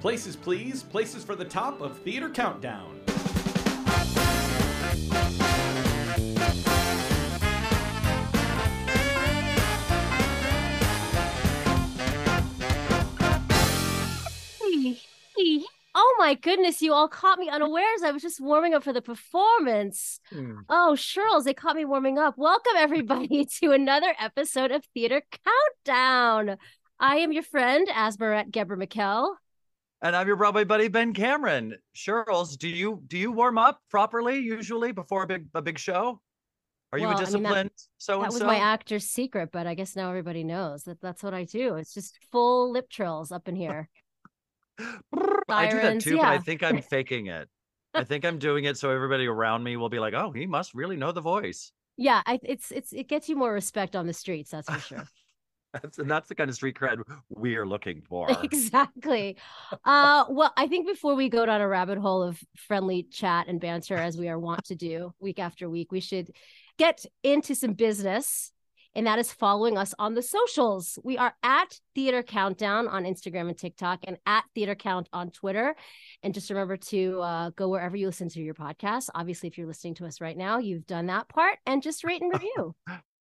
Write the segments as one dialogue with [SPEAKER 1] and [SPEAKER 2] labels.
[SPEAKER 1] Places, please. Places for the top of Theater Countdown.
[SPEAKER 2] Oh my goodness, you all caught me unawares. I was just warming up for the performance.
[SPEAKER 3] Hmm.
[SPEAKER 2] Oh, Shirls, they caught me warming up. Welcome, everybody, to another episode of Theater Countdown. I am your friend, Asmeret Ghebremichael.
[SPEAKER 3] And I'm your Broadway buddy Ben Cameron. Charles, do you do you warm up properly usually before a big a big show? Are you
[SPEAKER 2] Well,
[SPEAKER 3] a
[SPEAKER 2] I mean,
[SPEAKER 3] disciplined so
[SPEAKER 2] That was my actor's secret, but I guess now everybody knows that that's what I do. It's just full lip trills up in here.
[SPEAKER 3] I do that too, but I think I'm faking it. I think I'm doing it so everybody around me will be like, "Oh, he must really know the voice."
[SPEAKER 2] Yeah, I, it's it's it gets you more respect on the streets, that's for sure.
[SPEAKER 3] That's, and that's the kind of street cred we are looking for.
[SPEAKER 2] exactly. Uh, well, I think before we go down a rabbit hole of friendly chat and banter, as we are wont to do week after week, we should get into some business, and that is following us on the socials. We are at Theater Countdown on Instagram and TikTok, and at Theater Count on Twitter. And just remember to uh, go wherever you listen to your podcast. Obviously, if you're listening to us right now, you've done that part, and just rate and review.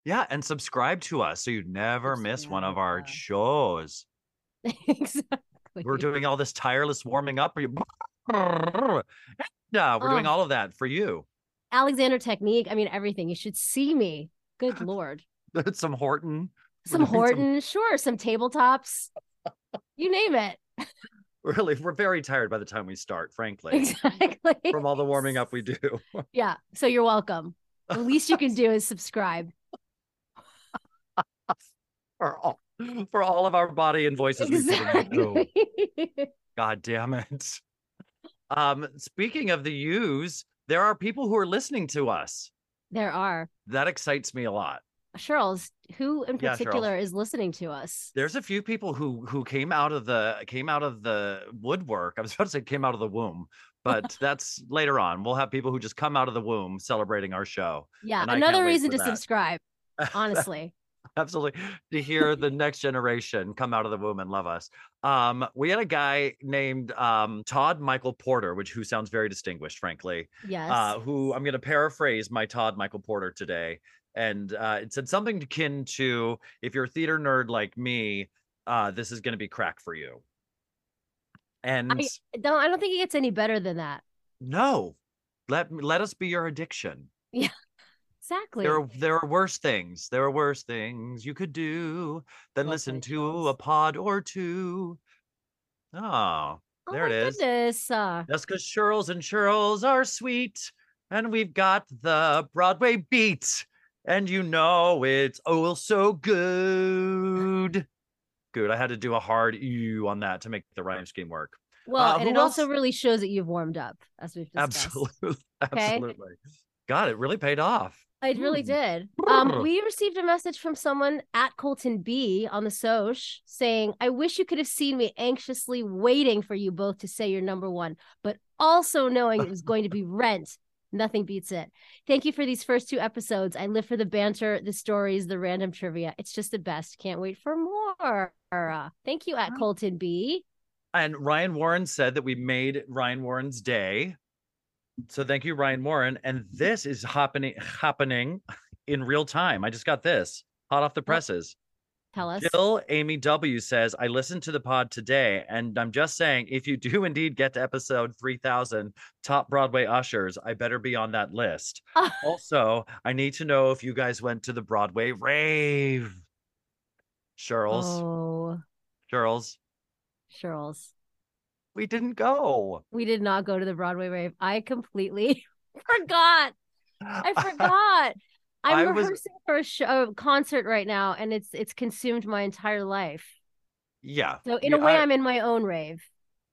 [SPEAKER 3] Yeah, and subscribe to us so you never miss one of our shows.
[SPEAKER 2] exactly.
[SPEAKER 3] We're doing all this tireless warming up. Yeah, we're doing
[SPEAKER 2] Oh.
[SPEAKER 3] all of that for you.
[SPEAKER 2] Alexander Technique. I mean, everything. You should see me. Good lord.
[SPEAKER 3] Some Horton.
[SPEAKER 2] Some
[SPEAKER 3] doing some-
[SPEAKER 2] Horton, sure. Some tabletops. You name it.
[SPEAKER 3] Really, we're very tired by the time we start, frankly,
[SPEAKER 2] Exactly.
[SPEAKER 3] from all the warming up we do.
[SPEAKER 2] Yeah. So you're welcome. The least you can do is subscribe.
[SPEAKER 3] for all for all of our body and voices into.
[SPEAKER 2] Exactly.
[SPEAKER 3] God damn it. Um, speaking of the U's, there are people who are listening to us.
[SPEAKER 2] there are.
[SPEAKER 3] That excites me a lot.
[SPEAKER 2] Charles, who in
[SPEAKER 3] Yeah,
[SPEAKER 2] particular is listening to us?
[SPEAKER 3] There's a few people who who came out of the came out of the woodwork. I was about to say came out of the womb, but that's later on. We'll have people who just come out of the womb celebrating our show.
[SPEAKER 2] Yeah. Another reason to
[SPEAKER 3] that.
[SPEAKER 2] subscribe, honestly.
[SPEAKER 3] Absolutely. To hear the next generation come out of the womb and love us. Um, we had a guy named um, Todd Michael Porter, which who sounds very distinguished, frankly.
[SPEAKER 2] yes.
[SPEAKER 3] Uh, who I'm going to paraphrase my Todd Michael Porter today, and uh, it said something akin to, "If you're a theater nerd like me, uh, this is going to be crack for you." And
[SPEAKER 2] I don't I don't think it gets any better than that.
[SPEAKER 3] no, let let us be your addiction.
[SPEAKER 2] Exactly.
[SPEAKER 3] There are there are worse things. There are worse things you could do than listen to a pod or two. Oh,
[SPEAKER 2] Oh
[SPEAKER 3] there it is.
[SPEAKER 2] Goodness. Uh,
[SPEAKER 3] that's because churls and churls are sweet, and we've got the Broadway beat, and you know it's oh so good. Good. I had to do a hard ew on that to make the rhyme scheme work.
[SPEAKER 2] well, and
[SPEAKER 3] who
[SPEAKER 2] it also really shows that you've warmed up, as we've discussed.
[SPEAKER 3] Absolutely,
[SPEAKER 2] Okay.
[SPEAKER 3] absolutely. God, it really paid off.
[SPEAKER 2] It really
[SPEAKER 3] Mm.
[SPEAKER 2] did. Um, we received a message from someone at Colton B on the Soch saying, I wish you could have seen me anxiously waiting for you both to say your number one, but also knowing it was going to be rent. Nothing beats it. Thank you for these first two episodes. I live for the banter, the stories, the random trivia. It's just the best. Can't wait for more. Thank you at Colton B.
[SPEAKER 3] And Ryan Warren said that we made Ryan Warren's day. So thank you, Ryan Warren. And this is happening happening in real time. I just got this hot off the presses.
[SPEAKER 2] Tell us.
[SPEAKER 3] Jill Amy W says, I listened to the pod today, and I'm just saying, if you do indeed get to episode 3000, top Broadway ushers, I better be on that list. also, I need to know if you guys went to the Broadway rave. Charles,
[SPEAKER 2] Oh,
[SPEAKER 3] Charles,
[SPEAKER 2] Charles.
[SPEAKER 3] We didn't go.
[SPEAKER 2] We did not go to the Broadway rave. I completely forgot. I forgot. I'm
[SPEAKER 3] I was-
[SPEAKER 2] rehearsing for a, show, a concert right now, and it's it's consumed my entire life.
[SPEAKER 3] Yeah.
[SPEAKER 2] So in
[SPEAKER 3] Yeah,
[SPEAKER 2] a way,
[SPEAKER 3] I-
[SPEAKER 2] I'm in my own rave.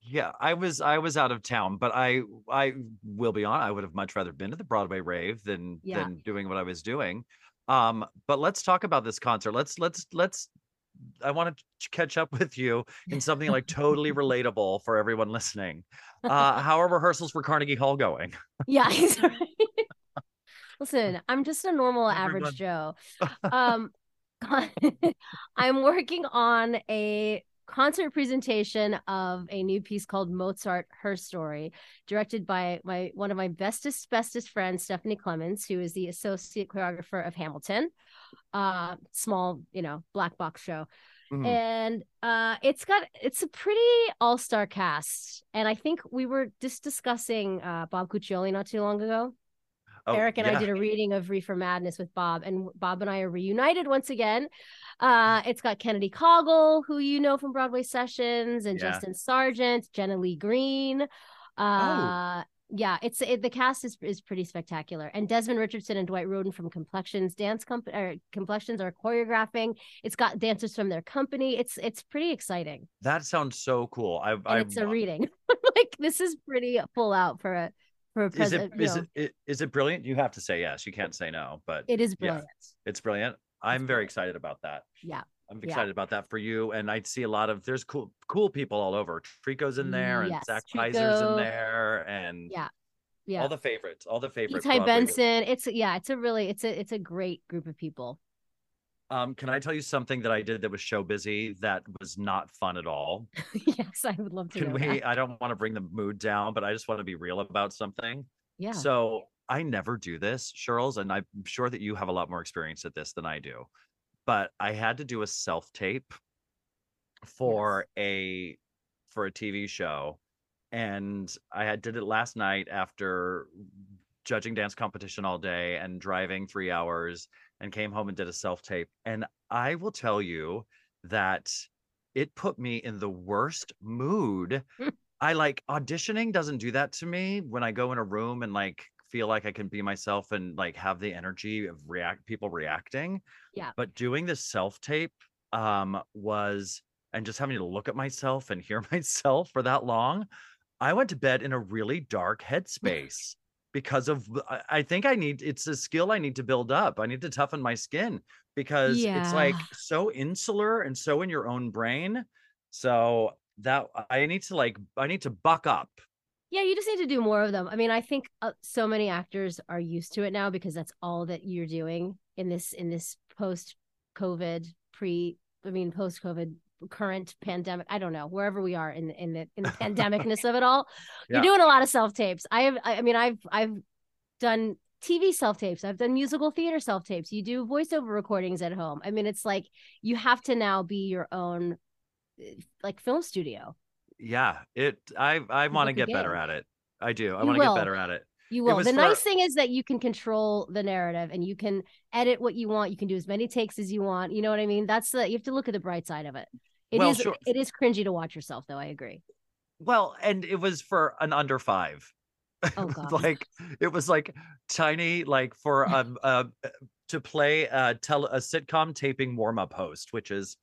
[SPEAKER 3] Yeah, I was I was out of town, but I I will be on. I would have much rather been to the Broadway rave than
[SPEAKER 2] Yeah.
[SPEAKER 3] than doing what I was doing. Um, but let's talk about this concert. Let's let's let's. I want to catch up with you in something like totally relatable for everyone listening. Uh, how are rehearsals for Carnegie Hall going?
[SPEAKER 2] Yeah, he's right. Listen, I'm just a normal
[SPEAKER 3] Everyone-
[SPEAKER 2] average Joe. Um, I'm working on a concert presentation of a new piece called Mozart Her Story, directed by my one of my bestest bestest friends Stephanie Klemons, who is the associate choreographer of Hamilton, uh small, you know, black box show.
[SPEAKER 3] Mhm.
[SPEAKER 2] And uh it's got it's a pretty all-star cast. And I think we were just discussing uh Bob Cuccioli not too long ago.
[SPEAKER 3] Oh,
[SPEAKER 2] Eric and I did a reading of Reefer Madness with Bob, and Bob and I are reunited once again. Uh, it's got Kennedy Caughell, who you know from Broadway Sessions, and
[SPEAKER 3] Yeah.
[SPEAKER 2] Justin Sargent, Jenna Leigh Green. Uh, yeah, it's it, the cast is is pretty spectacular, and Desmond Richardson and Dwight Rhoden from Complexions Dance Company or Complexions are choreographing. It's got dancers from their company. It's it's pretty exciting,
[SPEAKER 3] That sounds so cool. I, I
[SPEAKER 2] it's a reading. like this is pretty full out for a for a
[SPEAKER 3] is it
[SPEAKER 2] president.
[SPEAKER 3] is it, is it brilliant? You have to say yes. You can't say no, but
[SPEAKER 2] it is
[SPEAKER 3] yeah.
[SPEAKER 2] brilliant.
[SPEAKER 3] it's brilliant. I'm very excited about that.
[SPEAKER 2] Yeah.
[SPEAKER 3] I'm
[SPEAKER 2] Yeah.
[SPEAKER 3] excited about that for you. And I see a lot of there's cool cool people all over. Trico's in there and
[SPEAKER 2] Yes,
[SPEAKER 3] Zach Kaiser's in there and
[SPEAKER 2] Yeah. Yeah.
[SPEAKER 3] all the favorites, all the favorites.
[SPEAKER 2] Ty Benson. It's yeah, it's a really it's a it's a great group of people.
[SPEAKER 3] Um, can I tell you something that I did that was show busy that was not fun at all?
[SPEAKER 2] yes, I would love to
[SPEAKER 3] Can we?
[SPEAKER 2] that.
[SPEAKER 3] I don't want to bring the mood down, but I just want to be real about something.
[SPEAKER 2] Yeah.
[SPEAKER 3] So I never do this, Charles, and I'm sure that you have a lot more experience at this than I do. But I had to do a self tape for a for a TV show, and I had did it last night after judging dance competition all day and driving three hours, and came home and did a self tape. And I will tell you that it put me in the worst mood I like auditioning doesn't do that to me when I go in a room and like feel like I can be myself and like have the energy of react people reacting.
[SPEAKER 2] Yeah.
[SPEAKER 3] But doing this self tape um was and just having to look at myself and hear myself for that long, I went to bed in a really dark headspace because of I- think I need it's a skill I need to build up. I need to toughen my skin because it's like so insular and so in your own brain. So that I need to like I need to buck up.
[SPEAKER 2] Yeah, you just need to do more of them. I mean, I think uh, so many actors are used to it now because that's all that you're doing in this in this post COVID pre I mean post COVID current pandemic. I don't know, wherever we are in the in the in the pandemicness of it all.
[SPEAKER 3] Yeah.
[SPEAKER 2] You're doing a lot of self-tapes. I have I I mean I've I've done TV self-tapes. I've done musical theater self-tapes. You do voiceover recordings at home. I mean, it's like you have to now be your own uh, like film studio.
[SPEAKER 3] Yeah, it I I want to get better at it. I do. I want to get better at it.
[SPEAKER 2] You will. The
[SPEAKER 3] for-
[SPEAKER 2] nice thing is that you can control the narrative and you can edit what you want. You can do as many takes as you want. You know what I mean? That's the you have to look at the bright side of it. It is.
[SPEAKER 3] Well, sure.
[SPEAKER 2] it is cringy to watch yourself though, I agree.
[SPEAKER 3] Well, and it was for an under 5.
[SPEAKER 2] Oh god.
[SPEAKER 3] like it was like tiny like for um uh to play a tell a sitcom taping warm-up host, which is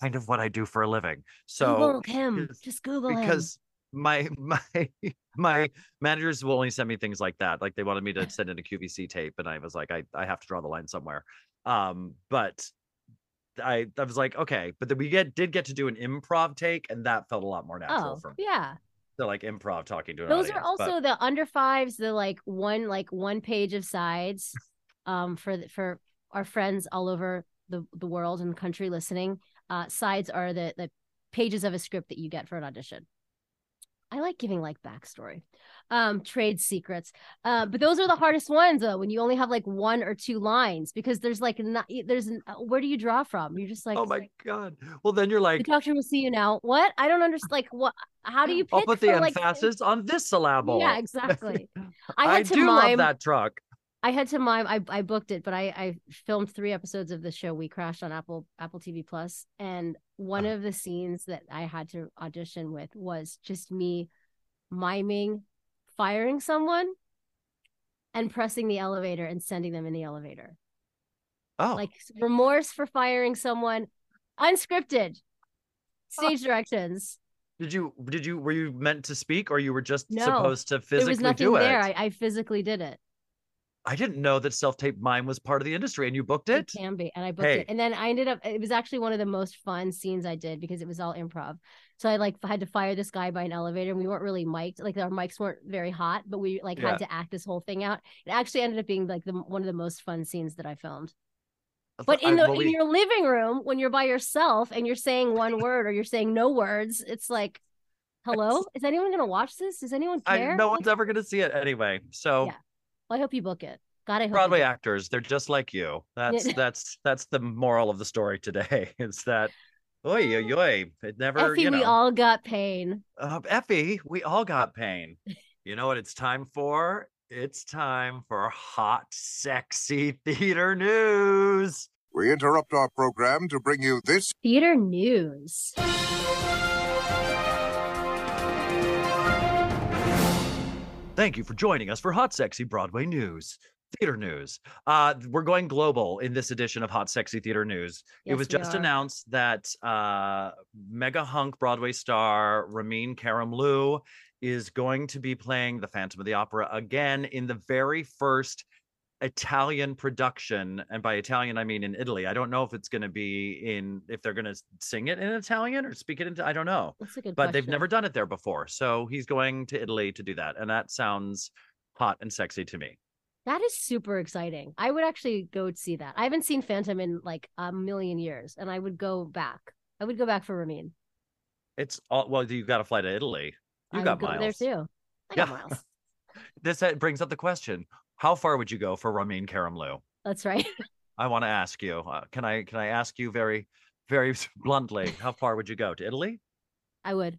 [SPEAKER 3] kind of what I do for a living. So
[SPEAKER 2] Google him. Just Google him.
[SPEAKER 3] because my my my managers will only send me things like that like they wanted me to send in a qvc tape and i was like i, I have to draw the line somewhere um but i i was like okay but then we get did get to do an improv take and that felt a lot more natural
[SPEAKER 2] Oh
[SPEAKER 3] for me
[SPEAKER 2] yeah.
[SPEAKER 3] so like improv talking to an
[SPEAKER 2] Those are
[SPEAKER 3] audience, but-
[SPEAKER 2] also the under fives, the like one like one page of sides um for the, for our friends all over the, the world and country listening. Uh sides are the the pages of a script that you get for an audition. I like giving like backstory, um, trade secrets. Uh, but those are the hardest ones though, when you only have like one or two lines because there's like not there's uh, where do you draw from? You're just like,
[SPEAKER 3] oh my god well then you're like, the
[SPEAKER 2] doctor will see you now. What? I don't understand. Like what? How do you pick?
[SPEAKER 3] i'll put the
[SPEAKER 2] for, like,
[SPEAKER 3] emphasis on this syllable
[SPEAKER 2] Yeah, exactly. I
[SPEAKER 3] i,
[SPEAKER 2] to
[SPEAKER 3] do
[SPEAKER 2] mime.
[SPEAKER 3] love that truck
[SPEAKER 2] I had to mime. I I booked it, but I I filmed three episodes of the show. We crashed on Apple Apple TV Plus, and one
[SPEAKER 3] Oh.
[SPEAKER 2] of the scenes that I had to audition with was just me miming firing someone and pressing the elevator and sending them in the elevator.
[SPEAKER 3] oh
[SPEAKER 2] Like remorse for firing someone, unscripted, stage directions.
[SPEAKER 3] did you did you were you meant to speak or you were just
[SPEAKER 2] No,
[SPEAKER 3] supposed to
[SPEAKER 2] There
[SPEAKER 3] physically
[SPEAKER 2] was nothing
[SPEAKER 3] do it
[SPEAKER 2] there. I, I physically did it.
[SPEAKER 3] I didn't know that self-tape mime was part of the industry and you booked it.
[SPEAKER 2] It can be. And I booked
[SPEAKER 3] Hey.
[SPEAKER 2] it. And then I ended up, it was actually one of the most fun scenes I did because it was all improv. So I like had to fire this guy by an elevator. And we weren't really mic'd. Like our mics weren't very hot, but we like
[SPEAKER 3] Yeah.
[SPEAKER 2] had to act this whole thing out. It actually ended up being like the one of the most fun scenes that I filmed. But in
[SPEAKER 3] I-
[SPEAKER 2] the in your living room, when you're by yourself and you're saying one word or you're saying no words, it's like, hello, is anyone gonna watch this? Does anyone
[SPEAKER 3] I,
[SPEAKER 2] care?
[SPEAKER 3] no
[SPEAKER 2] Like,
[SPEAKER 3] one's ever going to see it anyway. So
[SPEAKER 2] Yeah. Well, I hope you book it. God, I hope you
[SPEAKER 3] Broadway
[SPEAKER 2] it.
[SPEAKER 3] actors, they're just like you. That's that's that's the moral of the story today. Is that, oy oy oy, it never,
[SPEAKER 2] Effie,
[SPEAKER 3] you know,
[SPEAKER 2] we all got pain.
[SPEAKER 3] uh, Effie, we all got pain. You know what it's time for? It's time for hot, sexy theater news.
[SPEAKER 4] We interrupt our program to bring you this
[SPEAKER 2] Theater news.
[SPEAKER 3] Thank you for joining us for Hot Sexy Broadway News. Theater news. Uh, we're going global in this edition of Hot Sexy Theater News. it was just
[SPEAKER 2] are.
[SPEAKER 3] announced that uh, mega hunk Broadway star Ramin Karimloo is going to be playing the Phantom of the Opera again in the very first Italian production. And by Italian, I mean in Italy. I don't know if it's going to be in, if they're going to sing it in Italian or speak it into, I don't know
[SPEAKER 2] That's a good
[SPEAKER 3] but they've never done it there before. So he's going to Italy to do that. And that sounds hot and sexy to me.
[SPEAKER 2] That is super exciting. I would actually go see that. I haven't seen Phantom in like a million years, and I would go back. I would go back for Ramin.
[SPEAKER 3] It's all well, you got to fly to Italy. You
[SPEAKER 2] I
[SPEAKER 3] got
[SPEAKER 2] would go
[SPEAKER 3] miles.
[SPEAKER 2] there too. I got
[SPEAKER 3] Yeah.
[SPEAKER 2] miles.
[SPEAKER 3] This uh, brings up the question How far would you go for Ramin Karimloo?
[SPEAKER 2] That's right.
[SPEAKER 3] I want to ask you. Uh, can I can I ask you very very bluntly? How far would you go to Italy?
[SPEAKER 2] I would.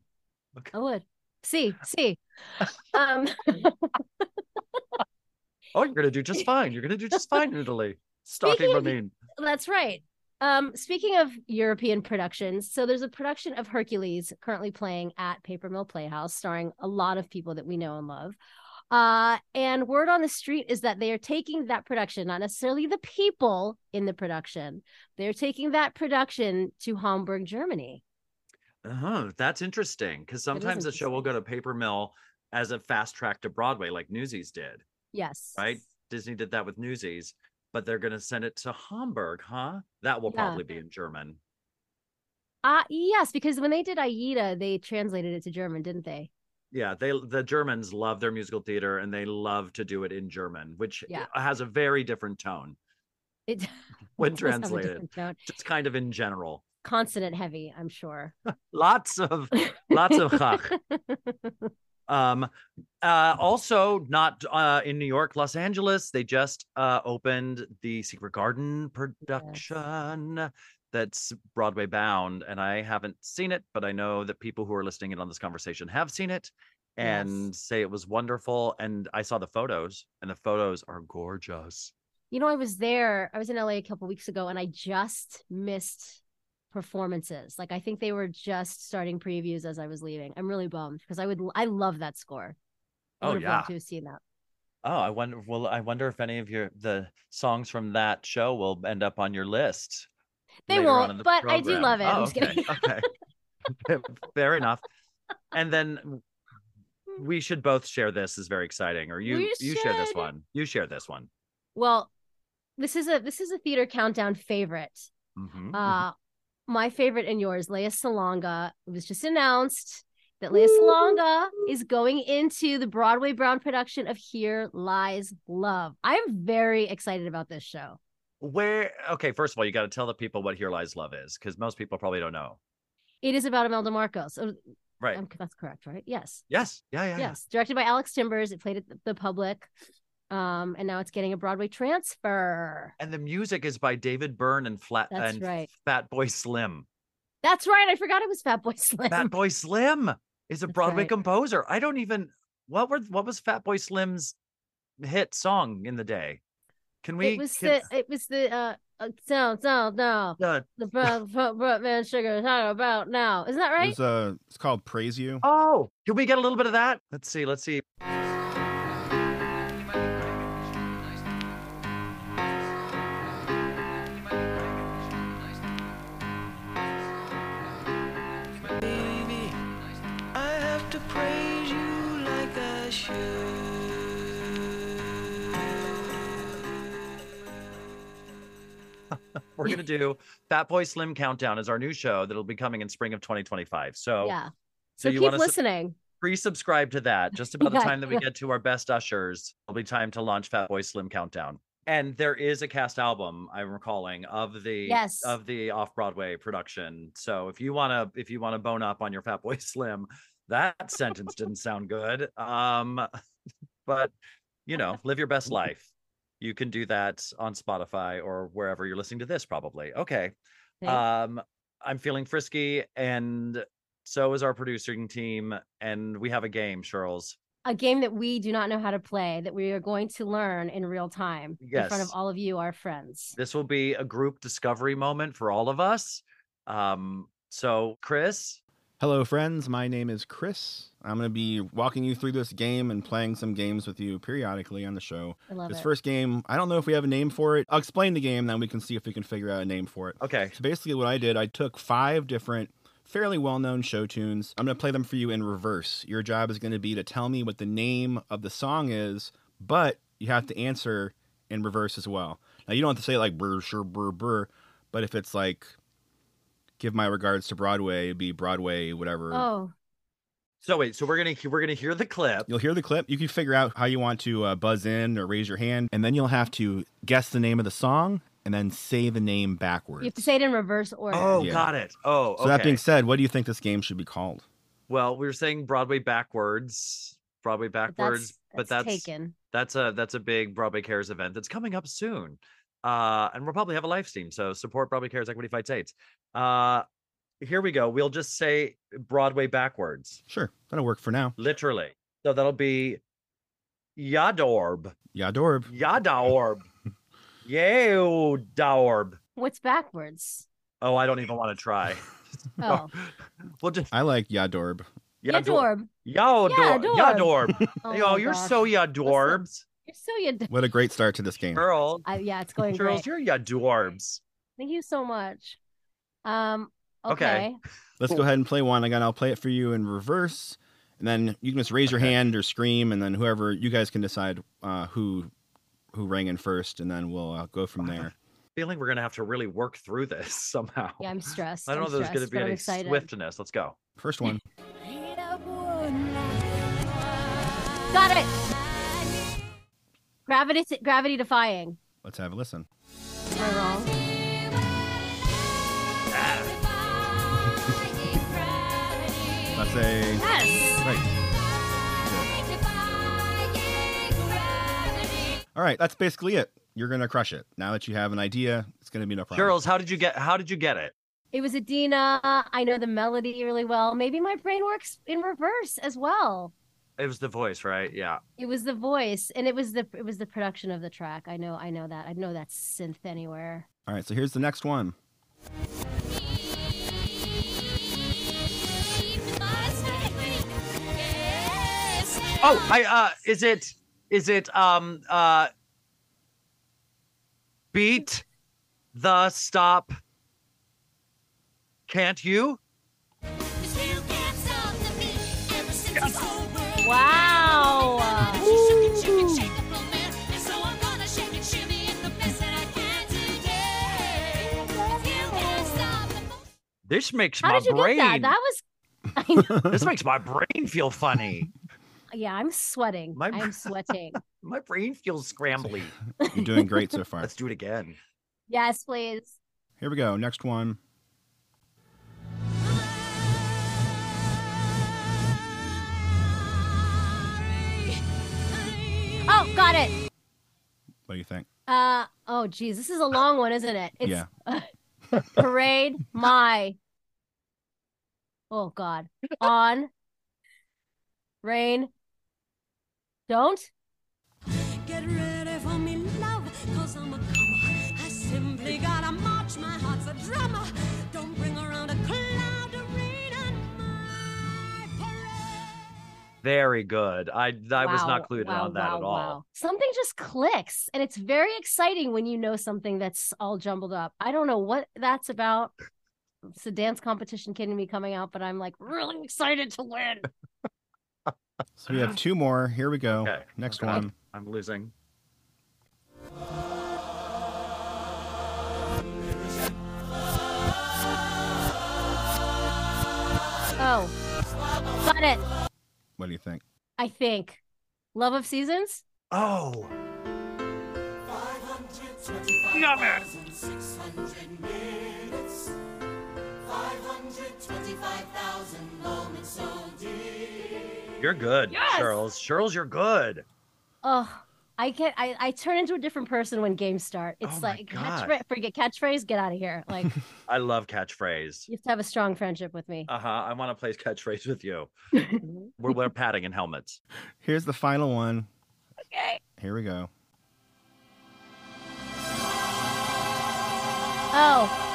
[SPEAKER 3] Okay.
[SPEAKER 2] I would. See, see. Um,
[SPEAKER 3] Oh, you're gonna do just fine. You're gonna do just fine in Italy. Stalking Ramin.
[SPEAKER 2] that's right. Um, speaking of European productions, so there's a production of Hercules currently playing at Paper Mill Playhouse, starring a lot of people that we know and love. Uh, and word on the street is that they are taking that production, not necessarily the people in the production, they're taking that production to Hamburg, Germany.
[SPEAKER 3] Oh, that's interesting because sometimes a show will go to Paper Mill as a fast track to Broadway, like Newsies did.
[SPEAKER 2] Yes.
[SPEAKER 3] right? Disney did that with Newsies, but they're going to send it to Hamburg, huh? That will
[SPEAKER 2] Yeah.
[SPEAKER 3] probably be in German.
[SPEAKER 2] Uh yes, because when they did Aida, they translated it to German, didn't they?
[SPEAKER 3] Yeah, they the Germans love their musical theater and they love to do it in German, which
[SPEAKER 2] Yeah.
[SPEAKER 3] has a very different tone
[SPEAKER 2] It
[SPEAKER 3] when translated.
[SPEAKER 2] tone.
[SPEAKER 3] Just kind of in general.
[SPEAKER 2] Consonant heavy, I'm sure.
[SPEAKER 3] Lots of lots of. Um uh also not uh in New York, Los Angeles, they just uh opened the Secret Garden production that's Broadway bound and I haven't seen it, but I know that people who are listening in on this conversation have seen it and
[SPEAKER 2] Yes.
[SPEAKER 3] say it was wonderful and I saw the photos and the photos are gorgeous.
[SPEAKER 2] You know, I was there. I was in LA a couple weeks ago, and I just missed performances. Like I think they were just starting previews as I was leaving. I'm really bummed because I would. I love that score. I
[SPEAKER 3] Oh,
[SPEAKER 2] would have loved
[SPEAKER 3] yeah.
[SPEAKER 2] to have seen that.
[SPEAKER 3] Oh, I wonder well I wonder if any of your the songs from that show will end up on your list.
[SPEAKER 2] They won't,
[SPEAKER 3] the
[SPEAKER 2] but I do love it. I'm
[SPEAKER 3] Oh,
[SPEAKER 2] just
[SPEAKER 3] okay.
[SPEAKER 2] kidding.
[SPEAKER 3] okay. Fair enough. And then we should both share this is very exciting. Or you you share this one. You share this one.
[SPEAKER 2] Well, this is a this is a theater countdown favorite.
[SPEAKER 3] Mhm, mhm.
[SPEAKER 2] Uh, my favorite and yours, Lea Salonga. It was just announced that Lea Salonga is going into the Broadway Brown production of Here Lies Love. I'm very excited about this show.
[SPEAKER 3] Where okay, first of all, you got to tell the people what Here Lies Love is, because most people probably don't know.
[SPEAKER 2] It is about Imelda Marcos. Oh,
[SPEAKER 3] Right.
[SPEAKER 2] um, that's correct, right? Yes.
[SPEAKER 3] yes. Yeah, yeah.
[SPEAKER 2] Yes. Directed by Alex Timbers. It played at the- the public. Um, and now it's getting a Broadway transfer.
[SPEAKER 3] And the music is by David Byrne and Flat
[SPEAKER 2] That's
[SPEAKER 3] and
[SPEAKER 2] right.
[SPEAKER 3] Fatboy Slim.
[SPEAKER 2] That's right. I forgot it was Fatboy Slim.
[SPEAKER 3] Fatboy Slim is a
[SPEAKER 2] That's
[SPEAKER 3] Broadway
[SPEAKER 2] right.
[SPEAKER 3] composer. I don't even what were what was Fatboy Slim's hit song in the day? Can we
[SPEAKER 2] it was
[SPEAKER 3] can-
[SPEAKER 2] the it was the uh, uh no no no the brown broad man sugar talking about now isn't that right
[SPEAKER 5] It's uh, it's called Praise You.
[SPEAKER 3] Oh, can we get a little bit of that? Let's see. Let's see. We're gonna do Fatboy Slim Countdown as our new show that'll be coming in spring of 2025. So
[SPEAKER 2] yeah
[SPEAKER 3] so
[SPEAKER 2] so,
[SPEAKER 3] you
[SPEAKER 2] keep listening
[SPEAKER 3] pre-subscribe to that. Just about the time that we
[SPEAKER 2] yeah.
[SPEAKER 3] get to our best ushers, it'll be time to launch Fatboy Slim Countdown. and there is a cast album I'm recalling of the
[SPEAKER 2] Yes.
[SPEAKER 3] of the off Broadway production. So if you wanna if you wanna bone up on your Fat Boy Slim, that sentence didn't sound good. Um, but you know, live your best life. You can do that on Spotify or wherever you're listening to this. Probably okay. Um, I'm feeling frisky, and so is our producing team, and we have a game, Charles.
[SPEAKER 2] a game that we do not know how to play that we are going to learn in real time in front of all of you, our friends.
[SPEAKER 3] This will be a group discovery moment for all of us. Um, so Chris,
[SPEAKER 5] Hello, friends. My name is Chris. I'm going to be walking you through this game and playing some games with you periodically on the show.
[SPEAKER 2] I love
[SPEAKER 5] This
[SPEAKER 2] it.
[SPEAKER 5] first game, I don't know if we have a name for it. I'll explain the game, then we can see if we can figure out a name for it.
[SPEAKER 3] okay,
[SPEAKER 5] So basically, what I did, I took five different fairly well known show tunes. I'm going to play them for you in reverse. Your job is going to be to tell me what the name of the song is, but you have to answer in reverse as well. Now, you don't have to say like brr, sure, brr, brr, but if it's like, give my regards to Broadway, it'd be Broadway, whatever.
[SPEAKER 2] Oh,
[SPEAKER 3] so wait, so we're gonna we're gonna hear the clip.
[SPEAKER 5] You'll hear the clip. You can figure out how you want to uh, buzz in or raise your hand, and then you'll have to guess the name of the song and then say the name backwards.
[SPEAKER 2] you have to say it in reverse order.
[SPEAKER 3] Oh,
[SPEAKER 5] Yeah.
[SPEAKER 3] got it. Oh,
[SPEAKER 5] so that being said, what do you think this game should be called?
[SPEAKER 3] well, we were saying Broadway backwards, Broadway
[SPEAKER 2] But
[SPEAKER 3] backwards,
[SPEAKER 2] that's,
[SPEAKER 3] but that's
[SPEAKER 2] taken.
[SPEAKER 3] that's a that's a big Broadway Cares event that's coming up soon. Uh, and we'll probably have a live stream. So support Broadway Cares Equity Fights AIDS. Uh, here we go. We'll just say Broadway backwards,
[SPEAKER 5] Sure, that'll work for now.
[SPEAKER 3] literally. So that'll be Yadorb,
[SPEAKER 5] Yadorb.
[SPEAKER 3] Yadorb, Yadorb.
[SPEAKER 2] What's backwards?
[SPEAKER 3] Oh, I don't even want to try.
[SPEAKER 2] Oh,
[SPEAKER 3] We'll just
[SPEAKER 5] I like Yadorb.
[SPEAKER 3] Yadorb.
[SPEAKER 2] Yadorb.
[SPEAKER 3] Yadorb.
[SPEAKER 2] Yadorb.
[SPEAKER 3] Yadorb.
[SPEAKER 2] Oh
[SPEAKER 3] Yo, you're
[SPEAKER 2] gosh.
[SPEAKER 3] so Yadorbs.
[SPEAKER 2] You're so you.
[SPEAKER 5] What a great start to this game.
[SPEAKER 3] Girl.
[SPEAKER 2] I, yeah, it's going
[SPEAKER 3] Charles,
[SPEAKER 2] great.
[SPEAKER 3] you're Yadorbs.
[SPEAKER 2] Thank you so much. Um.
[SPEAKER 3] Okay.
[SPEAKER 2] Okay.
[SPEAKER 5] Let's go ahead and play one. Again, I'll play it for you in reverse, and then you can just raise your
[SPEAKER 3] Okay.
[SPEAKER 5] hand or scream, and then whoever you guys can decide uh, who who rang in first, and then we'll uh, go from there.
[SPEAKER 3] Feeling we're gonna have to really work through this somehow.
[SPEAKER 2] Yeah, I'm stressed.
[SPEAKER 3] I don't know
[SPEAKER 2] I'm
[SPEAKER 3] if there's gonna be
[SPEAKER 2] but I'm
[SPEAKER 3] any
[SPEAKER 2] excited.
[SPEAKER 3] swiftness. Let's go.
[SPEAKER 5] First one.
[SPEAKER 2] Got it. Gravity, gravity defying.
[SPEAKER 5] Let's have a listen.
[SPEAKER 2] Am I wrong?
[SPEAKER 5] That's a
[SPEAKER 2] Yes.
[SPEAKER 5] right. All right, that's basically it. You're gonna crush it. Now that you have an idea, it's gonna be no problem.
[SPEAKER 3] Charles, how did you get how did you get it?
[SPEAKER 2] It was Idina. I know the melody really well. Maybe my brain works in reverse as well.
[SPEAKER 3] It was the voice, right? Yeah.
[SPEAKER 2] It was the voice, and it was the it was the production of the track. I know, I know that. I know that synth anywhere.
[SPEAKER 5] All right, so here's the next one.
[SPEAKER 3] Oh, I uh is it is it um uh beat the stop can't you?
[SPEAKER 2] Wow.
[SPEAKER 3] This makes
[SPEAKER 2] How
[SPEAKER 3] my
[SPEAKER 2] did you
[SPEAKER 3] brain
[SPEAKER 2] get that? That was. I know.
[SPEAKER 3] this makes my brain feel funny.
[SPEAKER 2] Yeah, I'm sweating.
[SPEAKER 3] My-
[SPEAKER 2] I'm sweating.
[SPEAKER 3] My brain feels scrambly.
[SPEAKER 5] You're doing great so far.
[SPEAKER 3] Let's do it again.
[SPEAKER 2] yes, please.
[SPEAKER 5] Here we go. Next one.
[SPEAKER 2] Oh, got it.
[SPEAKER 5] What do you think?
[SPEAKER 2] Uh oh, geez, this is a long one, isn't it? It's
[SPEAKER 5] Yeah.
[SPEAKER 2] parade my. Oh God, on. Rain. Don't.
[SPEAKER 6] Get ready for me, love, cause I'm a comer. I simply gotta march, my heart's a drummer. Don't bring around a cloud of rain on my parade.
[SPEAKER 3] Very good. I I was not clued in
[SPEAKER 2] wow,
[SPEAKER 3] on that
[SPEAKER 2] wow,
[SPEAKER 3] at all.
[SPEAKER 2] wow. Something just clicks, and it's very exciting when you know something that's all jumbled up. I don't know what that's about. It's a dance competition kidding me coming out, but I'm like really excited to win.
[SPEAKER 5] So we have two more. Here we go.
[SPEAKER 3] Okay.
[SPEAKER 5] Next
[SPEAKER 3] Okay.
[SPEAKER 5] one.
[SPEAKER 3] I'm losing.
[SPEAKER 2] Oh, got it.
[SPEAKER 5] What do you think?
[SPEAKER 2] I think. Love of Seasons.
[SPEAKER 3] Oh.
[SPEAKER 7] 600 minutes. 525,000 moments so deep.
[SPEAKER 3] You're good,
[SPEAKER 2] Yes!
[SPEAKER 3] Charles. Charles, you're good.
[SPEAKER 2] Oh, I get I, I turn into a different person when games start. It's
[SPEAKER 3] Oh
[SPEAKER 2] like
[SPEAKER 3] God.
[SPEAKER 2] catchphrase, forget catchphrase, get out of here. Like
[SPEAKER 3] I love catchphrase.
[SPEAKER 2] You have to have a strong friendship with me.
[SPEAKER 3] Uh huh. I want to play catchphrase with you. We're wearing padding and helmets.
[SPEAKER 5] Here's the final one.
[SPEAKER 2] okay.
[SPEAKER 5] Here we go.
[SPEAKER 2] Oh.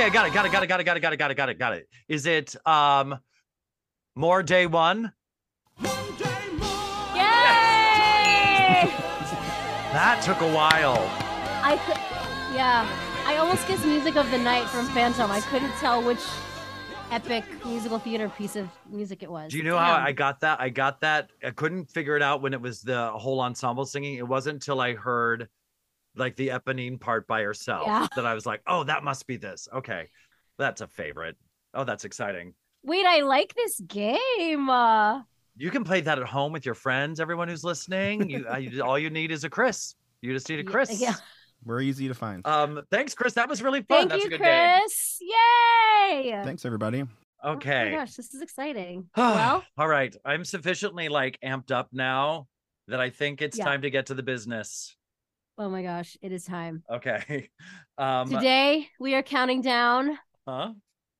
[SPEAKER 3] Okay. I got it. Got it. Got it. Got it. Got it. Got it. Got it. Got it. Got it. Is it um more day one?
[SPEAKER 2] Yay!
[SPEAKER 3] That took a while.
[SPEAKER 2] I could. Yeah. I almost guessed music of the night from Phantom. I couldn't tell which epic musical theater piece of music it was.
[SPEAKER 3] Do you know how I got that? I got that. I couldn't figure it out when it was the whole ensemble singing. It wasn't until I heard like the Eponine part by herself
[SPEAKER 2] Yeah.
[SPEAKER 3] that I was like, oh, that must be this. Okay. That's a favorite. Oh, that's exciting.
[SPEAKER 2] Wait, I like this game. Uh,
[SPEAKER 3] You can play that at home with your friends, everyone who's listening. You, uh, all you need is a Chris. You just need a Chris.
[SPEAKER 2] yeah.
[SPEAKER 5] We're easy to find.
[SPEAKER 3] Um, thanks, Chris. That was really fun.
[SPEAKER 2] thank
[SPEAKER 3] That's
[SPEAKER 2] you,
[SPEAKER 3] a good game.
[SPEAKER 2] Chris. Yay!
[SPEAKER 5] Thanks, everybody.
[SPEAKER 2] Oh
[SPEAKER 3] Okay.
[SPEAKER 2] my gosh, this is exciting. well,
[SPEAKER 3] all right. I'm sufficiently like amped up now that I think it's
[SPEAKER 2] Yeah.
[SPEAKER 3] time to get to the business.
[SPEAKER 2] Oh my gosh, it is time.
[SPEAKER 3] Okay. Um
[SPEAKER 2] Today we are counting down
[SPEAKER 3] huh?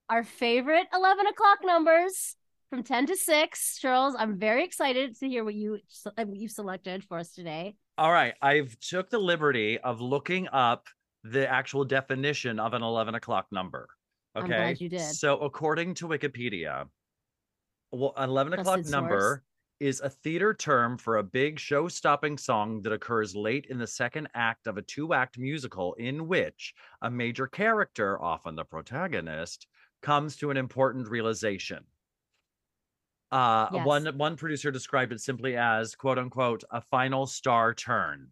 [SPEAKER 2] our favorite 11 o'clock numbers from 10 to 6. Charles, I'm very excited to hear what you what you selected for us today.
[SPEAKER 3] All right. I've took the liberty of looking up the actual definition of an 11 o'clock number. Okay.
[SPEAKER 2] I'm glad you did.
[SPEAKER 3] So according to Wikipedia, well, an 11 o'clock number
[SPEAKER 2] source.
[SPEAKER 3] Is a theater term for a big show-stopping song that occurs late in the second act of a two-act musical in which a major character, often the protagonist, comes to an important realization. Uh,
[SPEAKER 2] Yes.
[SPEAKER 3] one one producer described it simply as "quote unquote" a final star turn.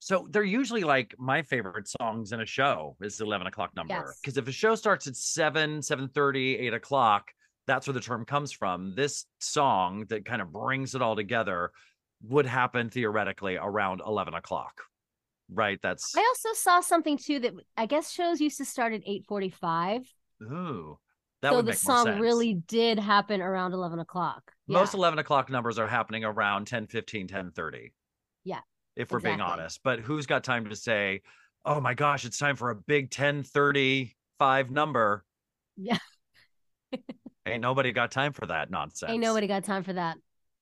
[SPEAKER 3] So they're usually like my favorite songs in a show is the 11 o'clock number.
[SPEAKER 2] Yes.
[SPEAKER 3] Because if a show starts at 7, 7 8 o'clock, that's where the term comes from. This song that kind of brings it all together would happen theoretically around 11 o'clock. Right. That's
[SPEAKER 2] I also saw something too that I guess shows used to start at 8:45.
[SPEAKER 3] ooh. That
[SPEAKER 2] So the song really did happen around 11 o'clock.
[SPEAKER 3] most 11 o'clock numbers are happening around 10 15 10 30
[SPEAKER 2] Yeah,
[SPEAKER 3] if we're being honest but who's got time to say oh my gosh it's time for a big 10 35 number
[SPEAKER 2] Yeah.
[SPEAKER 3] ain't nobody got time for that nonsense.
[SPEAKER 2] Ain't nobody got time for that.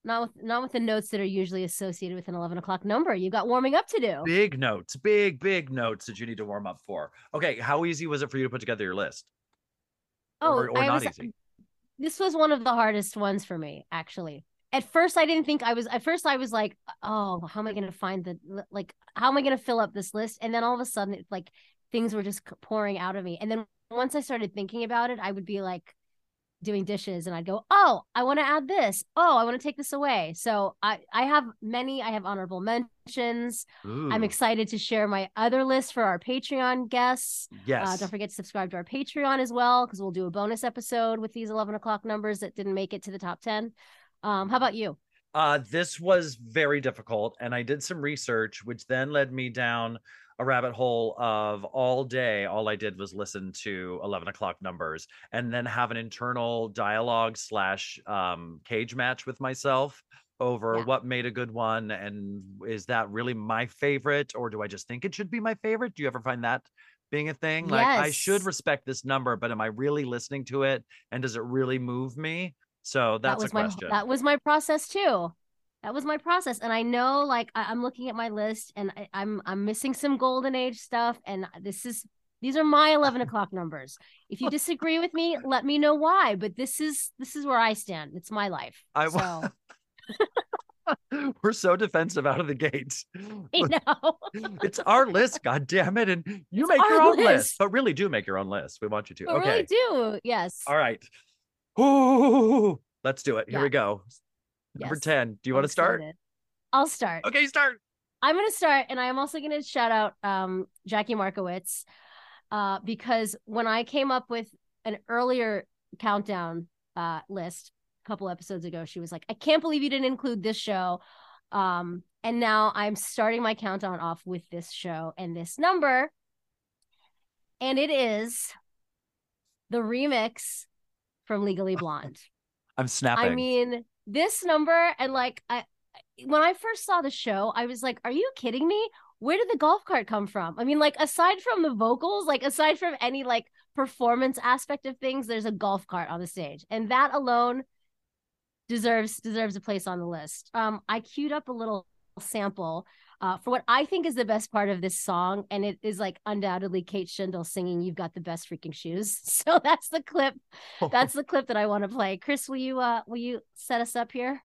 [SPEAKER 2] Not with not with the notes that are usually associated with an 11 o'clock number. You got warming up to do.
[SPEAKER 3] big notes big big notes that you need to warm up for. Okay how easy was it for you to put together your list?
[SPEAKER 2] Oh,
[SPEAKER 3] or, or
[SPEAKER 2] I
[SPEAKER 3] not
[SPEAKER 2] was,
[SPEAKER 3] easy?
[SPEAKER 2] this was one of the hardest ones for me actually. At first i didn't think i was at first i was like oh how am i going to find the like how am i going to fill up this list? And then all of a sudden it's like things were just pouring out of me. And then once i started thinking about it i would be like doing dishes and i'd go oh i want to add this. Oh i want to take this away. So i i have many i have honorable mentions. I'm excited to share my other list for our patreon guests.
[SPEAKER 3] Yes.
[SPEAKER 2] uh, don't forget to subscribe to our Patreon as well, because we'll do a bonus episode with these 11 o'clock numbers that didn't make it to the top 10. Um, how about you?
[SPEAKER 3] Uh, this was very difficult, and I did some research, which then led me down a rabbit hole of all day. All I did was listen to eleven o'clock numbers, and then have an internal dialogue slash um, cage match with myself over
[SPEAKER 2] Yeah.
[SPEAKER 3] what made a good one, and is that really my favorite, or do I just think it should be my favorite? Do you ever find that? Being a thing, like I should respect this number, but am I really listening to it? And does it really move me? So
[SPEAKER 2] that
[SPEAKER 3] that's
[SPEAKER 2] was
[SPEAKER 3] a
[SPEAKER 2] my
[SPEAKER 3] question.
[SPEAKER 2] that was my process too. That was my process, and I know, like, I, I'm looking at my list, and I, I'm I'm missing some golden age stuff, and this is these are my 11 o'clock numbers. If you disagree with me, let me know why. But this is this is where I stand. It's my life.
[SPEAKER 3] I
[SPEAKER 2] so
[SPEAKER 3] We're so defensive out of the gate.
[SPEAKER 2] I know.
[SPEAKER 3] it's our list, god damn it. And you
[SPEAKER 2] It's
[SPEAKER 3] make your own list.
[SPEAKER 2] list.
[SPEAKER 3] But really do make your own list. We want you to.
[SPEAKER 2] I
[SPEAKER 3] okay.
[SPEAKER 2] really do. Yes.
[SPEAKER 3] All right. Ooh, let's do it. Here
[SPEAKER 2] Yeah.
[SPEAKER 3] we go. Number
[SPEAKER 2] Yes.
[SPEAKER 3] 10. Do you want to start?
[SPEAKER 2] I'll start.
[SPEAKER 3] Okay, start.
[SPEAKER 2] I'm going to start, and I'm also going to shout out um, Jackie Markowitz uh, because when I came up with an earlier countdown uh, list a couple episodes ago, she was like, "I can't believe you didn't include this show," um, and now I'm starting my countdown off with this show and this number, and it is the remix from Legally Blonde.
[SPEAKER 3] I'm snapping.
[SPEAKER 2] I mean, this number and like I when I first saw the show, I was like, "Are you kidding me? Where did the golf cart come from?" I mean, like aside from the vocals, like aside from any like performance aspect of things, there's a golf cart on the stage, and that alone deserves deserves a place on the list. Um, I queued up a little sample uh, for what I think is the best part of this song, and it is like undoubtedly Kate Shindle singing "You've Got the Best Freaking Shoes." So that's the clip. That's the clip that I want to play. Chris, will you uh, will you set us up here?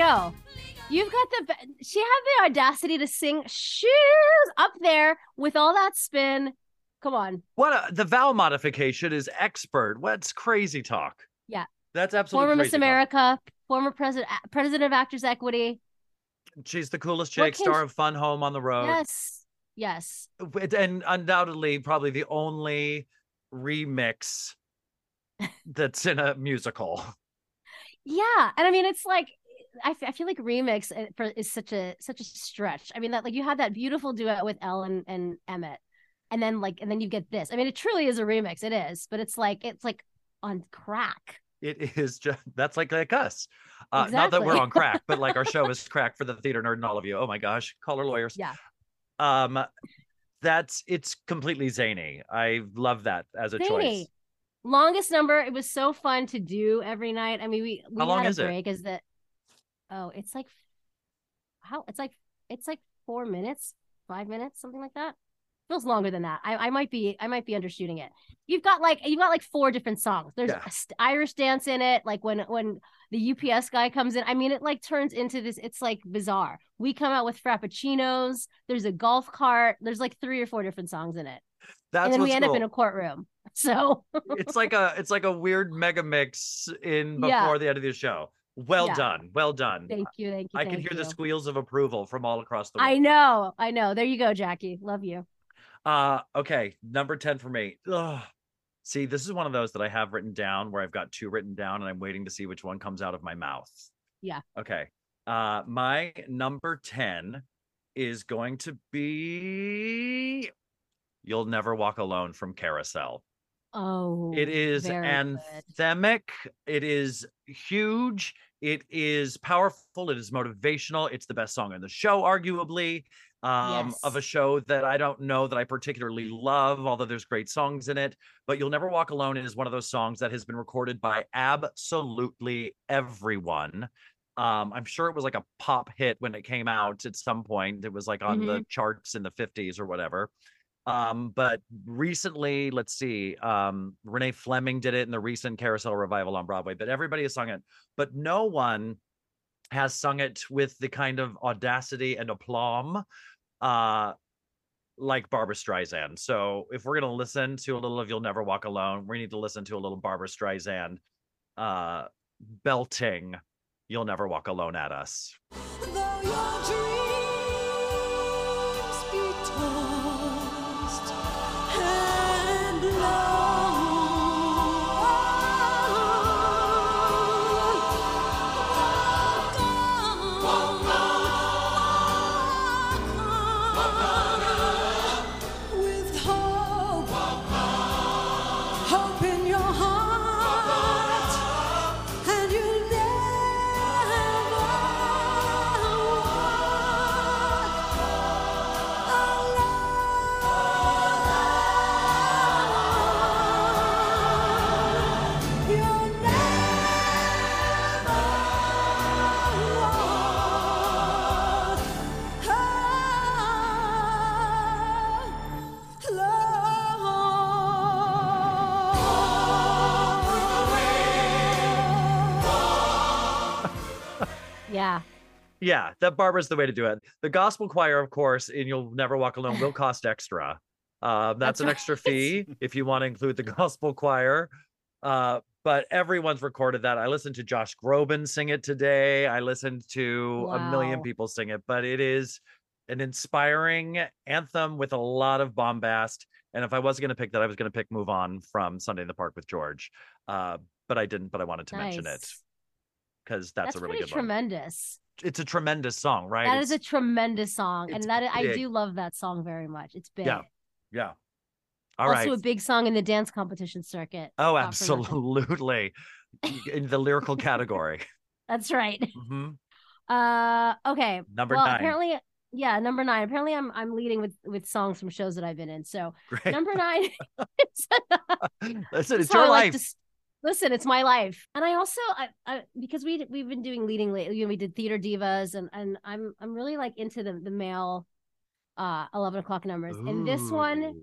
[SPEAKER 8] Go.
[SPEAKER 2] You've got the she had the audacity to sing shoes up there with all that spin. Come on.
[SPEAKER 3] What a, the vowel modification is expert. What's crazy talk?
[SPEAKER 2] Yeah.
[SPEAKER 3] That's absolutely
[SPEAKER 2] Former Miss
[SPEAKER 3] talk.
[SPEAKER 2] America, former president president of Actors Equity.
[SPEAKER 3] She's the coolest chick, star
[SPEAKER 2] she-
[SPEAKER 3] of Fun Home on the Road.
[SPEAKER 2] Yes. Yes.
[SPEAKER 3] And undoubtedly, probably the only remix that's in a musical.
[SPEAKER 2] Yeah, and I mean it's like I, f- I feel like remix uh, for is such a such a stretch. I mean that like you had that beautiful duet with Elle and Emmett, and then like and then you get this. I mean it truly is a remix. It is, but it's like it's like on crack.
[SPEAKER 3] It is just that's like like us. Uh, Not that we're on crack, but like our show is crack for the theater nerd and all of you. Oh my gosh, call our lawyers.
[SPEAKER 2] Yeah.
[SPEAKER 3] Um, that's it's completely zany. I love that as a choice.
[SPEAKER 2] Longest number. It was so fun to do every night. I mean we we
[SPEAKER 3] How long
[SPEAKER 2] had a
[SPEAKER 3] is it?
[SPEAKER 2] break. Is that? Oh, it's like how it's like it's like four minutes, five minutes, something like that. Feels longer than that. I, I might be I might be undershooting it. You've got like you've got like four different songs. There's
[SPEAKER 3] Yeah.
[SPEAKER 2] Irish dance in it. Like when when the UPS guy comes in, I mean it like turns into this. It's like bizarre. We come out with frappuccinos. There's a golf cart. There's like three or four different songs in it,
[SPEAKER 3] That's
[SPEAKER 2] and then we end
[SPEAKER 3] cool.
[SPEAKER 2] up in a courtroom. So
[SPEAKER 3] it's like a it's like a weird mega mix in before
[SPEAKER 2] Yeah.
[SPEAKER 3] the end of the show. Well
[SPEAKER 2] Yeah.
[SPEAKER 3] done, well done.
[SPEAKER 2] thank you, thank you.
[SPEAKER 3] I can
[SPEAKER 2] thank
[SPEAKER 3] hear the squeals of approval from all across the world.
[SPEAKER 2] I know, I know. There you go, Jackie. Love you.
[SPEAKER 3] Uh okay, number 10 for me. Ugh. See, this is one of those that I have written down where I've got two written down and I'm waiting to see which one comes out of my mouth.
[SPEAKER 2] Yeah.
[SPEAKER 3] Okay. Uh my number 10 is going to be You'll Never Walk Alone from Carousel.
[SPEAKER 2] Oh,
[SPEAKER 3] It is
[SPEAKER 2] very good.
[SPEAKER 3] anthemic. It is huge. It is powerful. It is motivational. It's the best song in the show, arguably. Um, of a show that I don't know that I particularly love, although there's great songs in it. But You'll Never Walk Alone is one of those songs that has been recorded by absolutely everyone. Um, I'm sure it was like a pop hit when it came out at some point. It was like on the charts in the 50s or whatever. Um, but recently, let's see, um, Renee Fleming did it in the recent Carousel revival on Broadway, but everybody has sung it. But no one has sung it with the kind of audacity and aplomb uh like Barbra Streisand. So if we're gonna listen to a little of You'll Never Walk Alone, we need to listen to a little Barbra Streisand uh belting You'll Never Walk Alone at us.
[SPEAKER 2] Yeah,
[SPEAKER 3] that Barbara's the way to do it. The gospel choir, of course, and You'll Never Walk Alone will cost extra. Um, that's,
[SPEAKER 2] That's
[SPEAKER 3] an
[SPEAKER 2] right.
[SPEAKER 3] extra fee if you want to include the gospel choir. Uh, but everyone's recorded that. I listened to Josh Groban sing it today. I listened to a million people sing it, but it is an inspiring anthem with a lot of bombast. And if I was going to pick that, I was going to pick Move On from Sunday in the Park with George. Uh, but I didn't, but I wanted to mention it because that's,
[SPEAKER 2] That's,
[SPEAKER 3] a really good one. It's a tremendous song, right?
[SPEAKER 2] That is a tremendous song, and that I do love that song very much. It's big.
[SPEAKER 3] Yeah. yeah. All right.
[SPEAKER 2] also a big song in the dance competition circuit.
[SPEAKER 3] Oh,
[SPEAKER 2] not for nothing.
[SPEAKER 3] absolutely. in the lyrical category.
[SPEAKER 2] That's right.
[SPEAKER 3] hmm
[SPEAKER 2] Uh, okay.
[SPEAKER 3] Number
[SPEAKER 2] well,
[SPEAKER 3] nine.
[SPEAKER 2] apparently, yeah, number nine. Apparently, I'm I'm leading with with songs from shows that I've been in. So
[SPEAKER 3] Great.
[SPEAKER 2] number nine.
[SPEAKER 3] Listen, it's your
[SPEAKER 2] I like
[SPEAKER 3] life.
[SPEAKER 2] to listen, it's my life, and I also, I, I because we we've been doing leading lately. You know, we did theater divas, and and I'm I'm really like into the the male, uh, eleven o'clock numbers, and this one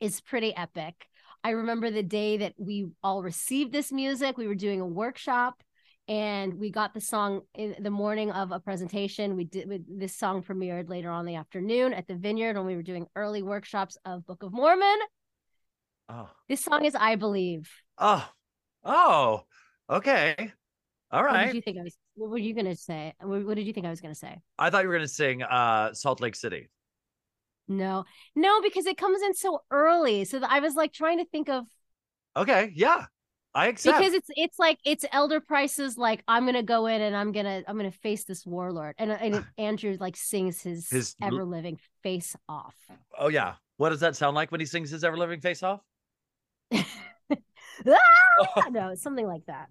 [SPEAKER 2] is pretty epic. I remember the day that we all received this music. We were doing a workshop and we got the song in the morning of a presentation. We did we, this song premiered later on in the afternoon at the Vineyard when we were doing early workshops of Book of Mormon.
[SPEAKER 3] Oh.
[SPEAKER 2] This song is I Believe.
[SPEAKER 3] Oh. Oh. Okay. All right.
[SPEAKER 2] What did you think I was what were you gonna say? What, what did you think I was gonna say?
[SPEAKER 3] I thought you were going to sing uh Salt Lake City.
[SPEAKER 2] No, no, because it comes in so early. So that I was like trying to think of
[SPEAKER 3] Okay. Yeah. I accept.
[SPEAKER 2] because it's it's like it's elder Price's like i'm gonna go in and i'm gonna i'm gonna face this warlord and, and andrew like sings his,
[SPEAKER 3] His
[SPEAKER 2] ever living face off
[SPEAKER 3] oh, yeah. What does that sound like when he sings his ever living face off?
[SPEAKER 2] Ah! no something like that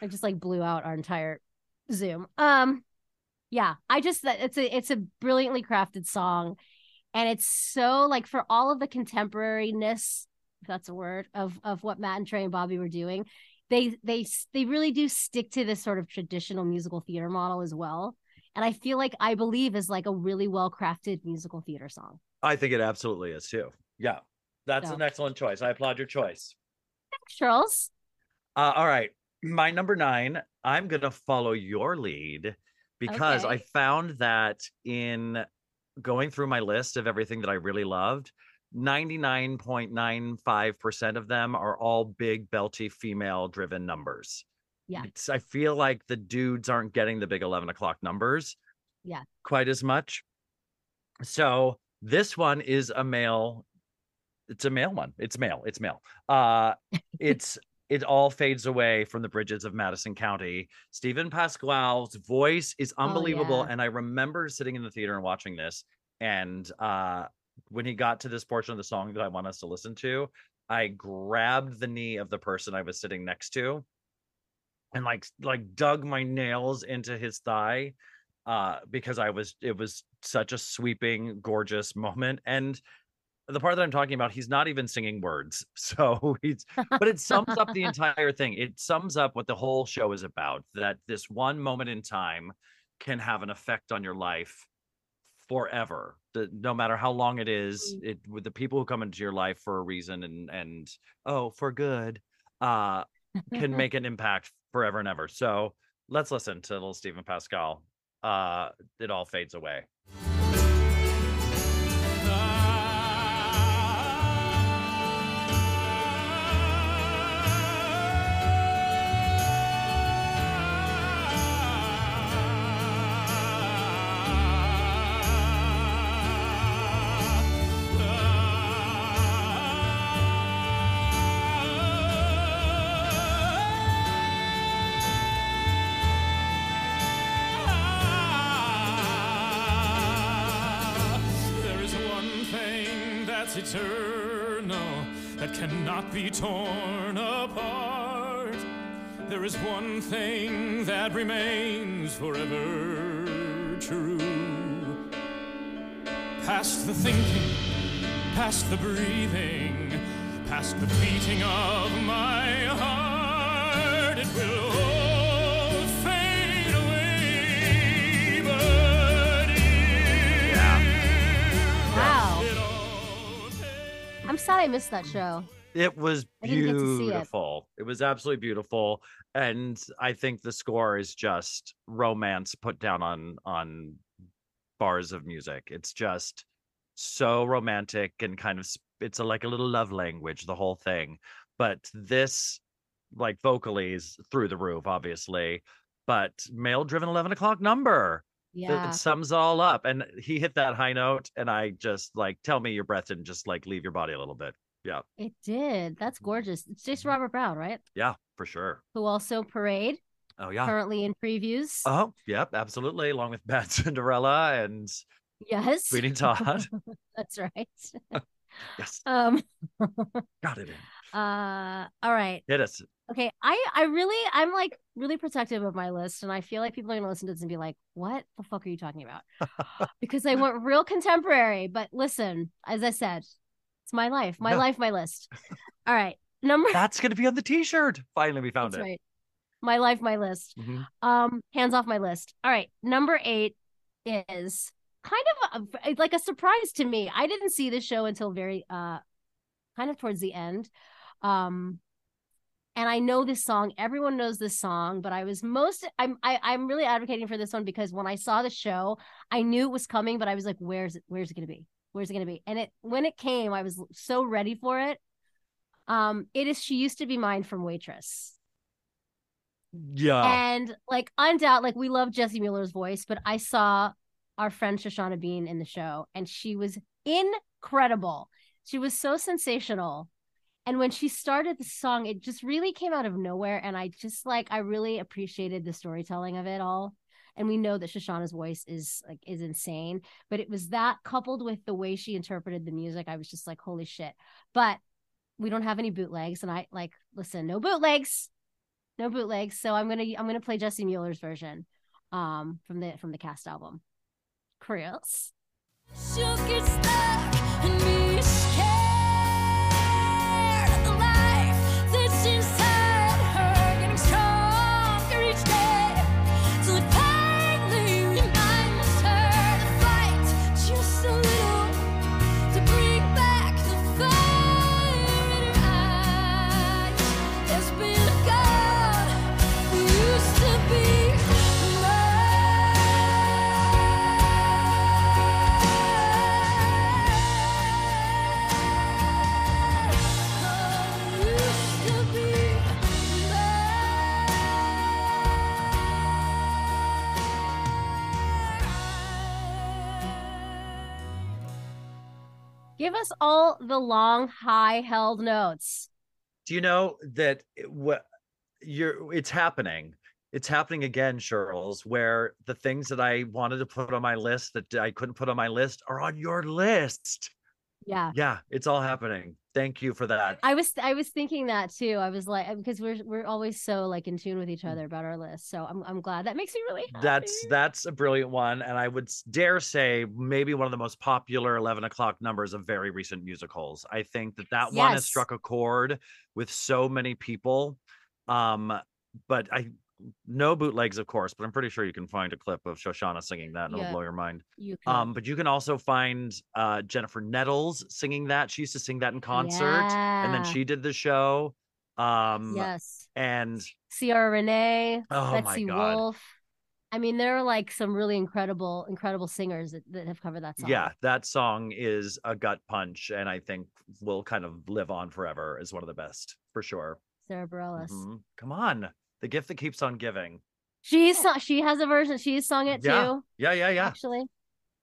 [SPEAKER 2] i just like blew out our entire zoom um yeah i just that it's a it's a brilliantly crafted song and it's so like for all of the contemporariness if that's a word of of what matt and trey and bobby were doing they they they really do stick to this sort of traditional musical theater model as well and i feel like i believe is like a really well crafted musical theater song
[SPEAKER 3] I think it absolutely is too. Yeah. That's
[SPEAKER 2] So-
[SPEAKER 3] an excellent choice. I applaud your choice.
[SPEAKER 2] Charles
[SPEAKER 3] Uh, all right. My number nine, I'm going to follow your lead because I found that in going through my list of everything that I really loved, 99.95% of them are all big, belty, female driven numbers.
[SPEAKER 2] Yeah.
[SPEAKER 3] It's, I feel like the dudes aren't getting the big 11 o'clock numbers
[SPEAKER 2] Yeah.
[SPEAKER 3] quite as much. So this one is a male. It's a male one. It's male. It's male. Uh, it's it all fades away from the bridges of Madison County. Steven Pasquale's voice is unbelievable,
[SPEAKER 2] yeah.
[SPEAKER 3] and I remember sitting in the theater and watching this. And uh, when he got to this portion of the song that I want us to listen to, I grabbed the knee of the person I was sitting next to, and like like dug my nails into his thigh uh because i was it was such a sweeping gorgeous moment and the part that i'm talking about he's not even singing words. So he's but it sums up the entire thing. It sums up what the whole show is about that this one moment in time can have an effect on your life forever the, no matter how long it is it with the people who come into your life for a reason and and oh for good uh can make an impact forever and ever. So let's listen to little steven pasquale uh it all fades away
[SPEAKER 9] be torn apart. There is one thing that remains forever true. Past the thinking, past the breathing, past the beating of my heart, it will all fade away. But
[SPEAKER 2] wow i'm sad i missed that show
[SPEAKER 3] It was
[SPEAKER 2] I didn't get to see it.
[SPEAKER 3] beautiful. It. was absolutely beautiful, and I think the score is just romance put down on on bars of music. It's just so romantic and kind of it's a, like a little love language, the whole thing. But this, like vocally, is through the roof, obviously. But male driven eleven o'clock number.
[SPEAKER 2] Yeah.
[SPEAKER 3] It sums all up, and he hit that high note, and I just like tell me your breath and just like leave your body a little bit. Yeah,
[SPEAKER 2] It did. That's gorgeous. It's Jason Robert Brown, right?
[SPEAKER 3] yeah, for sure.
[SPEAKER 2] Who also Parade,
[SPEAKER 3] Oh yeah.
[SPEAKER 2] currently in previews.
[SPEAKER 3] Oh, yep, absolutely. Along with Bad Cinderella and
[SPEAKER 2] yes.
[SPEAKER 3] Sweeney Todd.
[SPEAKER 2] That's right.
[SPEAKER 3] yes,
[SPEAKER 2] Um
[SPEAKER 3] got it in.
[SPEAKER 2] uh all right.
[SPEAKER 3] Hit us.
[SPEAKER 2] Okay. I I really I'm like really protective of my list and I feel like people are gonna listen to this and be like, what the fuck are you talking about? because I went real contemporary. But listen, as I said, it's my life. My
[SPEAKER 3] No.
[SPEAKER 2] life, my list. All right. Number
[SPEAKER 3] That's gonna be on the T-shirt. Finally, we found
[SPEAKER 2] That's
[SPEAKER 3] it.
[SPEAKER 2] right. My life, my list.
[SPEAKER 3] Mhm.
[SPEAKER 2] Um, hands off my list. All right, number eight is kind of a, like a surprise to me. I didn't see this show until very uh, kind of towards the end. Um, and I know this song. Everyone knows this song, but I was most I'm I, I'm really advocating for this one because when I saw the show, I knew it was coming, but I was like, where's it? Where's it gonna be? Where's it gonna be? And it when it came, I was so ready for it. Um, it is she used to be mine from Waitress.
[SPEAKER 3] Yeah.
[SPEAKER 2] And like undoubt, like we love Jessie Mueller's voice, but I saw our friend Shoshana Bean in the show, and she was incredible. She was so sensational. And when she started the song, it just really came out of nowhere. And I just like I really appreciated the storytelling of it all. And we know that Shoshana's voice is like is insane, but it was that coupled with the way she interpreted the music, I was just like, holy shit. But we don't have any bootlegs, and I like listen, no bootlegs no bootlegs. So i'm gonna i'm gonna play jessie mueller's version um from the from the cast album. Chris give us all the long high held notes
[SPEAKER 3] Do you know that what you're it's happening? It's happening again, Charles, where the things that I wanted to put on my list that I couldn't put on my list are on your list.
[SPEAKER 2] yeah
[SPEAKER 3] Yeah, it's all happening. Thank you for that.
[SPEAKER 2] i was i was thinking that too i was like because we're we're always so like in tune with
[SPEAKER 3] Mm.
[SPEAKER 2] each other about our list so i'm, I'm glad that makes me really happy.
[SPEAKER 3] That's that's a brilliant one, and I would dare say maybe one of the most popular eleven o'clock numbers of very recent musicals. I think that that one has struck a chord with so many people. Um, but I no bootlegs, of course, but I'm pretty sure you can find a clip of Shoshana singing that, and
[SPEAKER 2] Yeah.
[SPEAKER 3] it'll blow your mind.
[SPEAKER 2] you can
[SPEAKER 3] Um, but you can also find uh Jennifer Nettles singing that. She used to sing that in concert, and then she did the show. Um,
[SPEAKER 2] yes
[SPEAKER 3] and
[SPEAKER 2] Ciara Renee,
[SPEAKER 3] Oh
[SPEAKER 2] Betsy. Wolfe. I mean, there are like some really incredible, incredible singers that, that have covered that song.
[SPEAKER 3] Yeah, that song is a gut punch, and I think will kind of live on forever as one of the best for sure.
[SPEAKER 2] Sara Bareilles.
[SPEAKER 3] Mhm. Come on, the gift that keeps on giving.
[SPEAKER 2] She's she has a version. She's sung it
[SPEAKER 3] Yeah,
[SPEAKER 2] too.
[SPEAKER 3] Yeah, yeah, yeah.
[SPEAKER 2] Actually,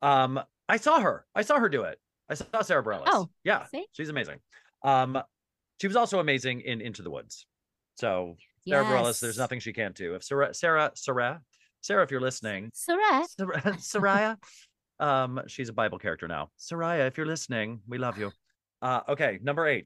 [SPEAKER 3] Um, I saw her. I saw her do it. I saw Sara Bareilles.
[SPEAKER 2] Oh,
[SPEAKER 3] yeah,
[SPEAKER 2] see?
[SPEAKER 3] she's amazing. Um, she was also amazing in Into the Woods. So Sara Bareilles, there's nothing she can't do. If Sara, Sara, Sara, Sara, if you're listening,
[SPEAKER 2] Sara.
[SPEAKER 3] Sar- Soraya. um, she's a Bible character now. Soraya, if you're listening, we love you. Uh, okay, number eight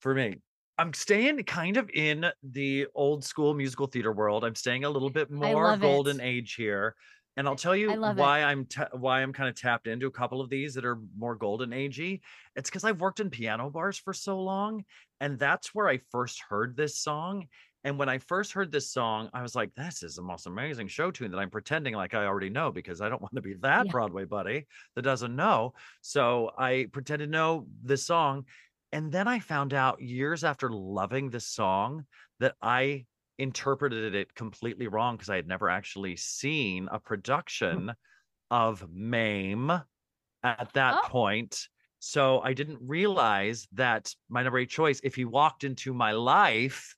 [SPEAKER 3] for me. I'm staying kind of in the old school musical theater world. I'm staying a little bit more
[SPEAKER 2] love it.
[SPEAKER 3] golden age here, and I'll tell you
[SPEAKER 2] love it.
[SPEAKER 3] why I'm ta- why I'm kind of tapped into a couple of these that are more golden agey. It's because I've worked in piano bars for so long, and that's where I first heard this song. And when I first heard this song, I was like, this is the most amazing show tune that I'm pretending like I already know because I don't want to be that
[SPEAKER 2] Yeah.
[SPEAKER 3] Broadway buddy that doesn't know. So I pretended to know this song. And then I found out years after loving this song that I interpreted it completely wrong because I had never actually seen a production of Mame at that
[SPEAKER 2] Oh.
[SPEAKER 3] point. So I didn't realize that my number eight choice, if he walked into my life,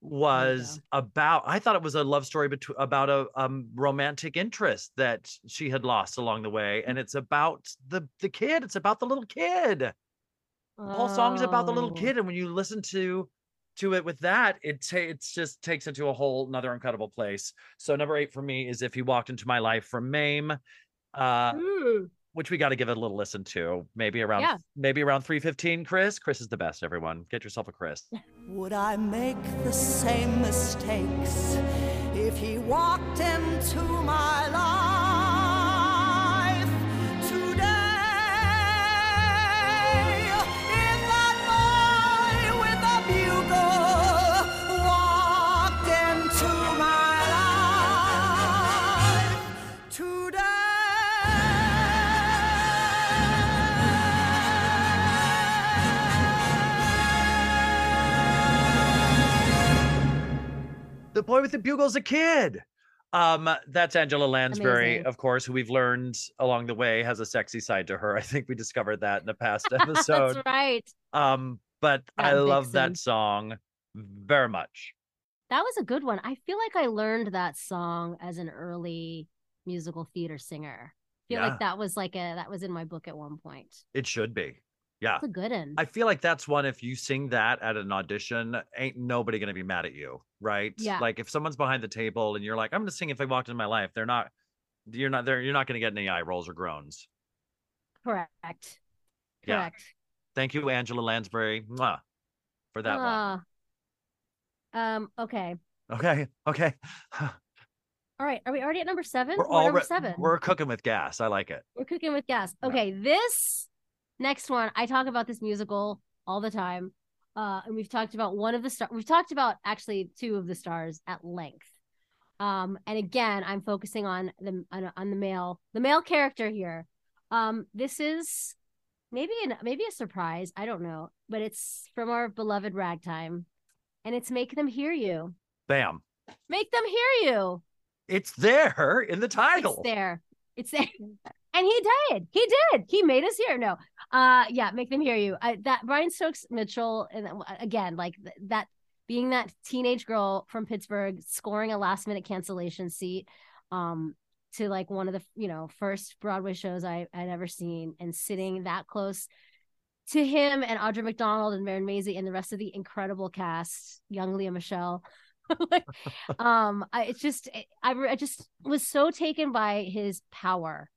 [SPEAKER 3] was about I thought it was a love story between about a um romantic interest that she had lost along the way. And it's about the the kid. It's about the little kid. The whole song's about the little
[SPEAKER 2] Oh.
[SPEAKER 3] kid. And when you listen to to it with that, it ta- it's just takes it to a whole another incredible place. So number eight for me is if he walked into my life from Mame. Uh
[SPEAKER 2] Ooh.
[SPEAKER 3] which we got to give it a little listen to. Maybe around
[SPEAKER 2] Yeah.
[SPEAKER 3] maybe around 315, Chris. Chris is the best, everyone. Get yourself a Chris.
[SPEAKER 10] Would I make the same mistakes if he walked into my life boy with the
[SPEAKER 3] bugle's a kid. Um, that's Angela Lansbury,
[SPEAKER 2] Amazing.
[SPEAKER 3] of course, who we've learned along the way has a sexy side to her. I think we discovered that in the past episode.
[SPEAKER 2] That's right.
[SPEAKER 3] Um, but
[SPEAKER 2] That
[SPEAKER 3] I love
[SPEAKER 2] vixen.
[SPEAKER 3] that song very much.
[SPEAKER 2] That was a good one. I feel like I learned that song as an early musical theater singer. I feel
[SPEAKER 3] Yeah.
[SPEAKER 2] like that was like a that was in my book at one point.
[SPEAKER 3] It should be. Yeah.
[SPEAKER 2] It's a good one.
[SPEAKER 3] I feel like that's one if you sing that at an audition, ain't nobody gonna be mad at you, right?
[SPEAKER 2] Yeah.
[SPEAKER 3] Like if someone's behind the table and you're like, I'm gonna sing if I walked in my life, they're not you're not there, you're not gonna get any eye rolls or groans.
[SPEAKER 2] Correct.
[SPEAKER 3] Yeah.
[SPEAKER 2] Correct.
[SPEAKER 3] Thank you, Angela Lansbury, mwah, for that one.
[SPEAKER 2] Ah. Um, okay.
[SPEAKER 3] Okay, okay.
[SPEAKER 2] All right. Are we already at number seven?
[SPEAKER 3] We're
[SPEAKER 2] We're at number seven.
[SPEAKER 3] we're cooking with gas. I like it.
[SPEAKER 2] We're cooking with gas.
[SPEAKER 3] Yeah.
[SPEAKER 2] Okay, this next one, I talk about this musical all the time. Uh, and we've talked about one of the stars. We've talked about actually two of the stars at length. Um, and again, I'm focusing on the on, on the male the male character here. Um, this is maybe an maybe a surprise. I don't know, but it's from our beloved Ragtime, and it's "Make Them Hear You."
[SPEAKER 3] Bam.
[SPEAKER 2] Make them hear you.
[SPEAKER 3] It's there in the title.
[SPEAKER 2] It's there. It's there. And he did. He did. He made us hear. No. Uh yeah, make them hear you. I, that Brian Stokes Mitchell and uh, again, like th- that being that teenage girl from Pittsburgh scoring a last minute cancellation seat um to like one of the, you know, first Broadway shows I I'd ever seen and sitting that close to him and Audra McDonald and Marin Mazzie and the rest of the incredible cast, young Lea Michele. um I, it's just I, I just was so taken by his power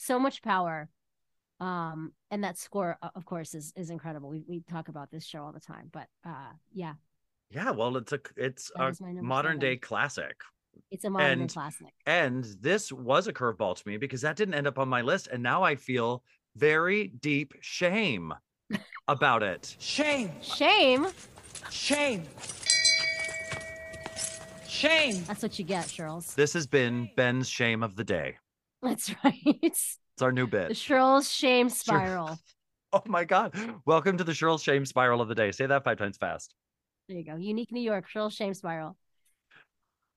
[SPEAKER 2] so much power um and that score of course is is incredible we, we talk about this show all the time but uh yeah
[SPEAKER 3] Yeah, well, it's a it's
[SPEAKER 2] That
[SPEAKER 3] a
[SPEAKER 2] is my
[SPEAKER 3] modern day classic.
[SPEAKER 2] it's a modern day
[SPEAKER 3] And-
[SPEAKER 2] classic
[SPEAKER 3] And this was a curveball to me because that didn't end up on my list. And now I feel very deep shame about it.
[SPEAKER 9] Shame,
[SPEAKER 2] shame
[SPEAKER 9] shame, shame.
[SPEAKER 2] that's what you get Shirls
[SPEAKER 3] This has been Ben's shame of the day.
[SPEAKER 2] that's right
[SPEAKER 3] It's our new bit. the.
[SPEAKER 2] Shirls shame spiral
[SPEAKER 3] Oh my God. Welcome to the Cheryl Shame Spiral of the Day. Say that five times fast.
[SPEAKER 2] there you go unique new york Shirls shame spiral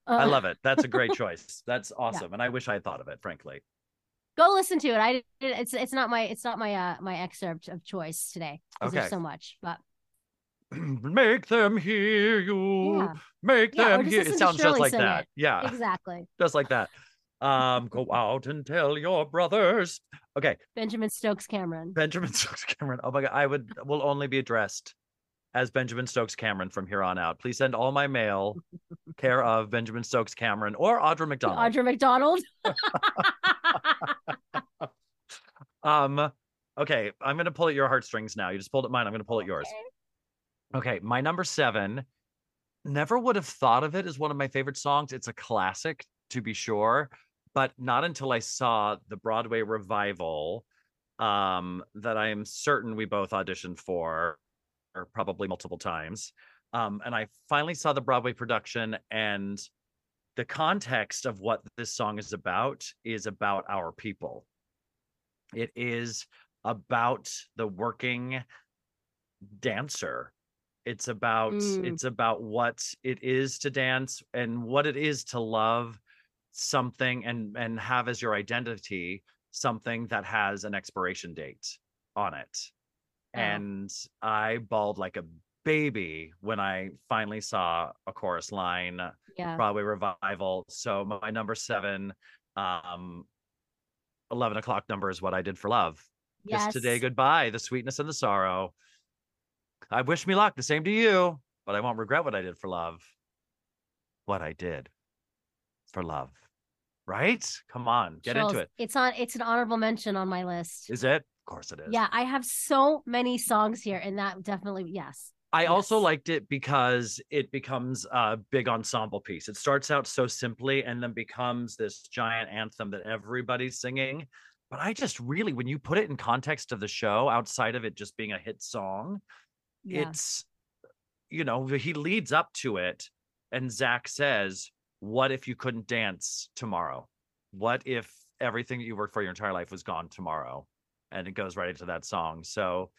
[SPEAKER 3] I
[SPEAKER 2] Uh,
[SPEAKER 3] love it. That's a great choice. That's awesome. And I wish I had thought of it, frankly.
[SPEAKER 2] go listen to it i it's it's not my it's not my uh my excerpt of choice today
[SPEAKER 3] Okay.
[SPEAKER 2] there's so much but
[SPEAKER 3] Make them hear you.
[SPEAKER 2] yeah
[SPEAKER 3] Make
[SPEAKER 2] Yeah,
[SPEAKER 3] them hear. It sounds just like that.
[SPEAKER 2] it.
[SPEAKER 3] Yeah.
[SPEAKER 2] exactly
[SPEAKER 3] just like that. Um, go out and tell your brothers. Okay,
[SPEAKER 2] benjamin stokes cameron
[SPEAKER 3] Benjamin Stokes Cameron. Oh my god, I would will only be addressed as Benjamin Stokes Cameron from here on out. Please send all my mail care of Benjamin Stokes Cameron or Audra McDonald.
[SPEAKER 2] audra mcdonald
[SPEAKER 3] Um, okay, I'm gonna pull at your heartstrings now. You just pulled at mine. I'm gonna pull at yours. Okay, my number seven. Never would have thought of it as one of my favorite songs. It's a classic, to be sure, but not until I saw the Broadway revival um, that I am certain we both auditioned for, or probably multiple times. Um, and I finally saw the Broadway production, and the context of what this song is about is about our people. It is about the working dancer. It's about
[SPEAKER 2] Mm.
[SPEAKER 3] it's about what it is to dance and what it is to love something and and have as your identity something that has an expiration date on it.
[SPEAKER 2] Oh.
[SPEAKER 3] And I bawled like a baby when I finally saw a chorus line
[SPEAKER 2] Yeah.
[SPEAKER 3] Broadway revival. So my number seven, um, 11 o'clock number is what I did for love. Kiss today, goodbye, the sweetness and the sorrow. I wish me luck, the same to you, but I won't regret what I did for love. What I did for love. Right? Come on, get
[SPEAKER 2] Charles,
[SPEAKER 3] into it.
[SPEAKER 2] It's on. It's an honorable mention on my list.
[SPEAKER 3] Is it? Of course it is.
[SPEAKER 2] Yeah, I have so many songs here, and that definitely yes.
[SPEAKER 3] I also liked it because it becomes a big ensemble piece. It starts out so simply and then becomes this giant anthem that everybody's singing. But I just really, when you put it in context of the show, outside of it just being a hit song,
[SPEAKER 2] Yeah.
[SPEAKER 3] it's, you know, he leads up to it. And Zach says, What if you couldn't dance tomorrow? What if everything that you worked for your entire life was gone tomorrow? And it goes right into that song. So,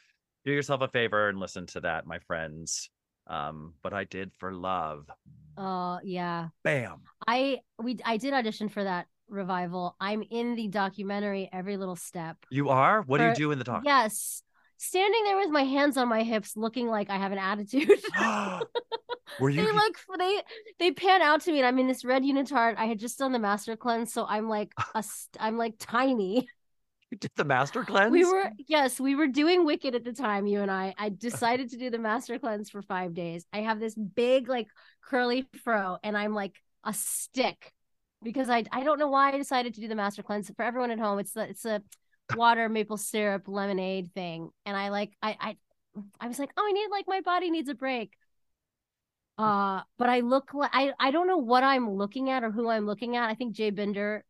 [SPEAKER 3] do yourself a favor and listen to that, my friends. Um, but I did for love.
[SPEAKER 2] Oh yeah.
[SPEAKER 3] Bam.
[SPEAKER 2] I we I did audition for that revival. I'm in the documentary Every Little Step.
[SPEAKER 3] You are? What do you do in the talk?
[SPEAKER 2] Yes. Standing there with my hands on my hips, looking like I have an attitude.
[SPEAKER 3] Were you
[SPEAKER 2] they like they they pan out to me, and I'm in this red unitard. I had just done the master cleanse, so I'm like a I'm like tiny.
[SPEAKER 3] you did the master cleanse?
[SPEAKER 2] We were yes, we were doing Wicked at the time. You and I. I decided to do the master cleanse for five days. I have this big like curly fro, and I'm like a stick because I I don't know why I decided to do the master cleanse. For everyone at home, it's the it's a water maple syrup lemonade thing, and I like I I I was like, oh, I need like my body needs a break. Uh, but I look like I I don't know what I'm looking at or who I'm looking at. I think Jay Binder,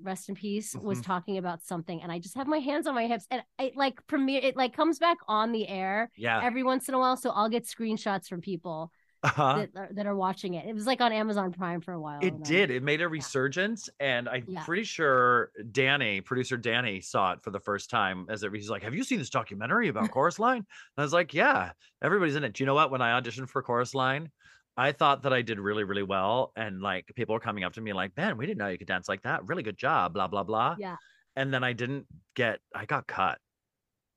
[SPEAKER 2] rest in peace, was
[SPEAKER 3] Mhm.
[SPEAKER 2] talking about something, and I just have my hands on my hips, and it like premiere it like comes back on the air
[SPEAKER 3] Yeah.
[SPEAKER 2] every once in a while, so I'll get screenshots from people
[SPEAKER 3] Uh-huh.
[SPEAKER 2] that are, that are watching it. It was like on Amazon Prime for a while.
[SPEAKER 3] It did. It made a resurgence, and I'm
[SPEAKER 2] Yeah.
[SPEAKER 3] pretty sure Danny, producer Danny, saw it for the first time. As it, he's like, "Have you seen this documentary about Chorus Line?" And I was like, "Yeah, everybody's in it." Do you know what? When I auditioned for Chorus Line, I thought that I did really, really well, and like people were coming up to me like, "Man, we didn't know you could dance like that. Really good job." Blah blah blah.
[SPEAKER 2] Yeah.
[SPEAKER 3] And then I didn't get. I got cut.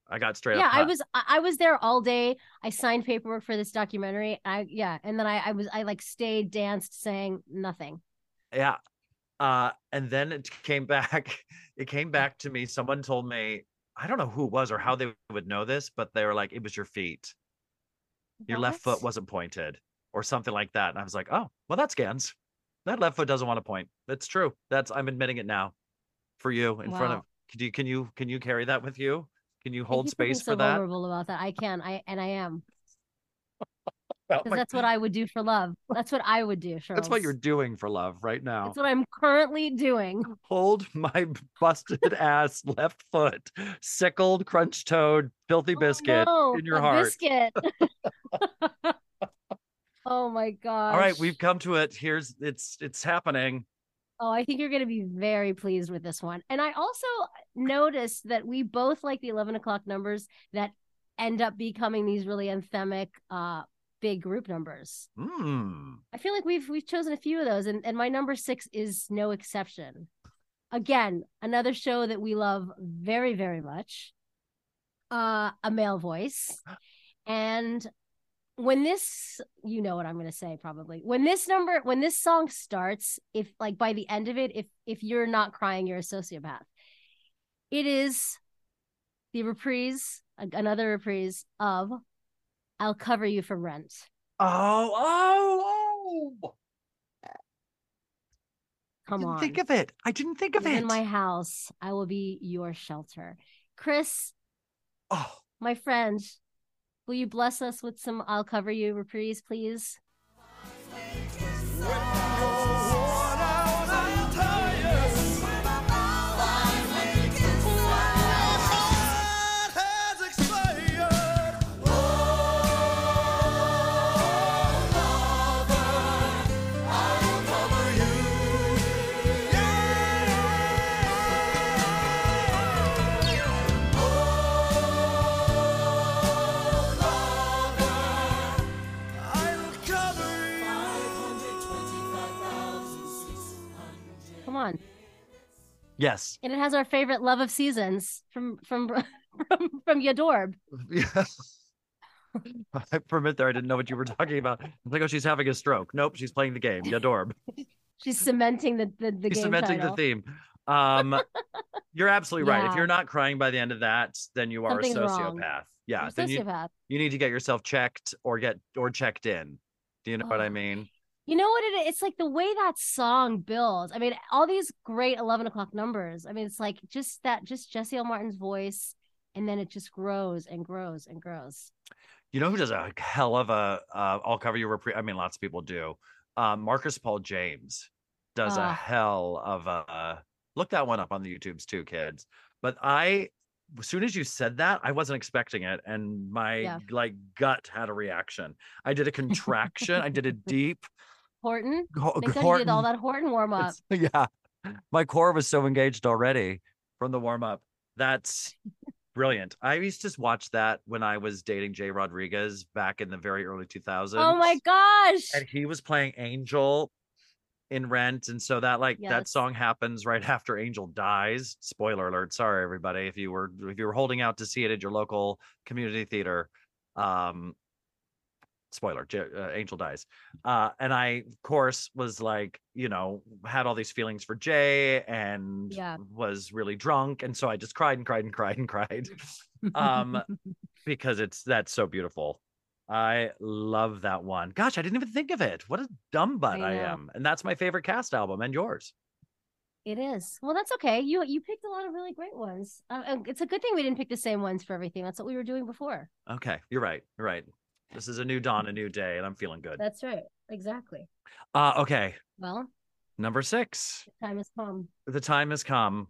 [SPEAKER 3] I got straight
[SPEAKER 2] yeah,
[SPEAKER 3] up.
[SPEAKER 2] I was I was there all day. I signed paperwork for this documentary. I yeah, and then I I was I like stayed, danced, sang nothing.
[SPEAKER 3] Yeah. Uh, and then it came back. It came back to me. Someone told me, I don't know who it was or how they would know this, but they were like, it was your feet. Your left foot wasn't pointed or something like that. And I was like, oh, well, that scans. That left foot doesn't want to point. That's true. That's I'm admitting it now for you in front of can you can you can you carry that with you? Can you hold
[SPEAKER 2] you for
[SPEAKER 3] space
[SPEAKER 2] so
[SPEAKER 3] for that?
[SPEAKER 2] vulnerable about that. I can. I and I am because that's what I would do for love. That's what I would do. Sure.
[SPEAKER 3] That's what you're doing for love right now.
[SPEAKER 2] That's what I'm currently doing.
[SPEAKER 3] hold my busted ass left foot, sickled, crunch toed, filthy oh, biscuit
[SPEAKER 2] Oh, no,
[SPEAKER 3] in your
[SPEAKER 2] a
[SPEAKER 3] heart.
[SPEAKER 2] Biscuit. oh my god.
[SPEAKER 3] All right, we've come to it. Here's it's it's happening.
[SPEAKER 2] Oh, I think you're going to be very pleased with this one. And I also noticed that we both like the 11 o'clock numbers that end up becoming these really anthemic, uh, big group numbers.
[SPEAKER 3] Hmm.
[SPEAKER 2] I feel like we've we've chosen a few of those, and, and my number six is no exception. Again, another show that we love very, very much. Uh, a male voice. And when this, you know what I'm gonna say probably. When this number, when this song starts, if like by the end of it, if if you're not crying, you're a sociopath. It is the reprise, another reprise of I'll cover you for rent.
[SPEAKER 3] Oh, oh, oh.
[SPEAKER 2] Come
[SPEAKER 3] I didn't
[SPEAKER 2] on.
[SPEAKER 3] think of it. I didn't think of
[SPEAKER 2] Live
[SPEAKER 3] it.
[SPEAKER 2] in my house. I will be your shelter. Chris,
[SPEAKER 3] oh,
[SPEAKER 2] my friend, will you bless us with some I'll cover you reprise, please?
[SPEAKER 3] Yes.
[SPEAKER 2] And it has our favorite love of seasons from from from from Yadorb.
[SPEAKER 3] Yeah. I- a there, I didn't know what you were talking about. I'm like, oh, she's having a stroke. Nope, she's playing the game. Yadorb.
[SPEAKER 2] She's cementing the the, the
[SPEAKER 3] She's
[SPEAKER 2] game
[SPEAKER 3] cementing
[SPEAKER 2] title.
[SPEAKER 3] the theme. Um, you're absolutely right. If you're not crying by the end of that, then you are
[SPEAKER 2] Something's
[SPEAKER 3] a
[SPEAKER 2] wrong.
[SPEAKER 3] sociopath. Yeah.
[SPEAKER 2] You're a
[SPEAKER 3] Then you,
[SPEAKER 2] sociopath.
[SPEAKER 3] you need to get yourself checked or get or checked in. Do you know what I
[SPEAKER 2] Oh.
[SPEAKER 3] mean?
[SPEAKER 2] You know what it is? It's like the way that song builds. I mean, all these great eleven o'clock numbers. I mean, it's like just that, just Jesse L. Martin's voice, and then it just grows and grows and grows.
[SPEAKER 3] You know who does a hell of a uh, I'll cover your repre- I mean, lots of people do. Um, Marcus Paul James does a
[SPEAKER 2] Ah.
[SPEAKER 3] hell of a look that one up on the YouTubes too, kids. But I as soon as you said that, I wasn't expecting it, and my
[SPEAKER 2] Yeah.
[SPEAKER 3] like gut had a reaction. I did a contraction. I did a deep.
[SPEAKER 2] Horton,
[SPEAKER 3] Ho-
[SPEAKER 2] make sure you did all that Horton warm up.
[SPEAKER 3] It's- yeah, my core was so engaged already from the warm up. That's brilliant. I used to watch that when I was dating Jai Rodriguez back in the very early 2000s.
[SPEAKER 2] Oh my gosh!
[SPEAKER 3] And he was playing Angel in Rent, and so that like that song happens right after Angel dies. Spoiler alert! Sorry everybody if you were if you were holding out to see it at your local community theater. Um, spoiler J- uh, angel dies uh and i of course was like you know had all these feelings for jai and
[SPEAKER 2] Yeah.
[SPEAKER 3] was really drunk and so i just cried and cried and cried and cried um because it's that's so beautiful i love that one gosh i didn't even think of it what a dumb butt
[SPEAKER 2] I
[SPEAKER 3] i, am and that's my favorite cast album and yours
[SPEAKER 2] It is. Well, that's okay. You you picked a lot of really great ones. Uh, it's a good thing we didn't pick the same ones for everything. That's what we were doing before.
[SPEAKER 3] okay you're right you're right this is a new dawn a new day and i'm feeling good
[SPEAKER 2] That's right. Exactly.
[SPEAKER 3] uh okay
[SPEAKER 2] Well,
[SPEAKER 3] number six
[SPEAKER 2] the time has come.
[SPEAKER 3] the time has come.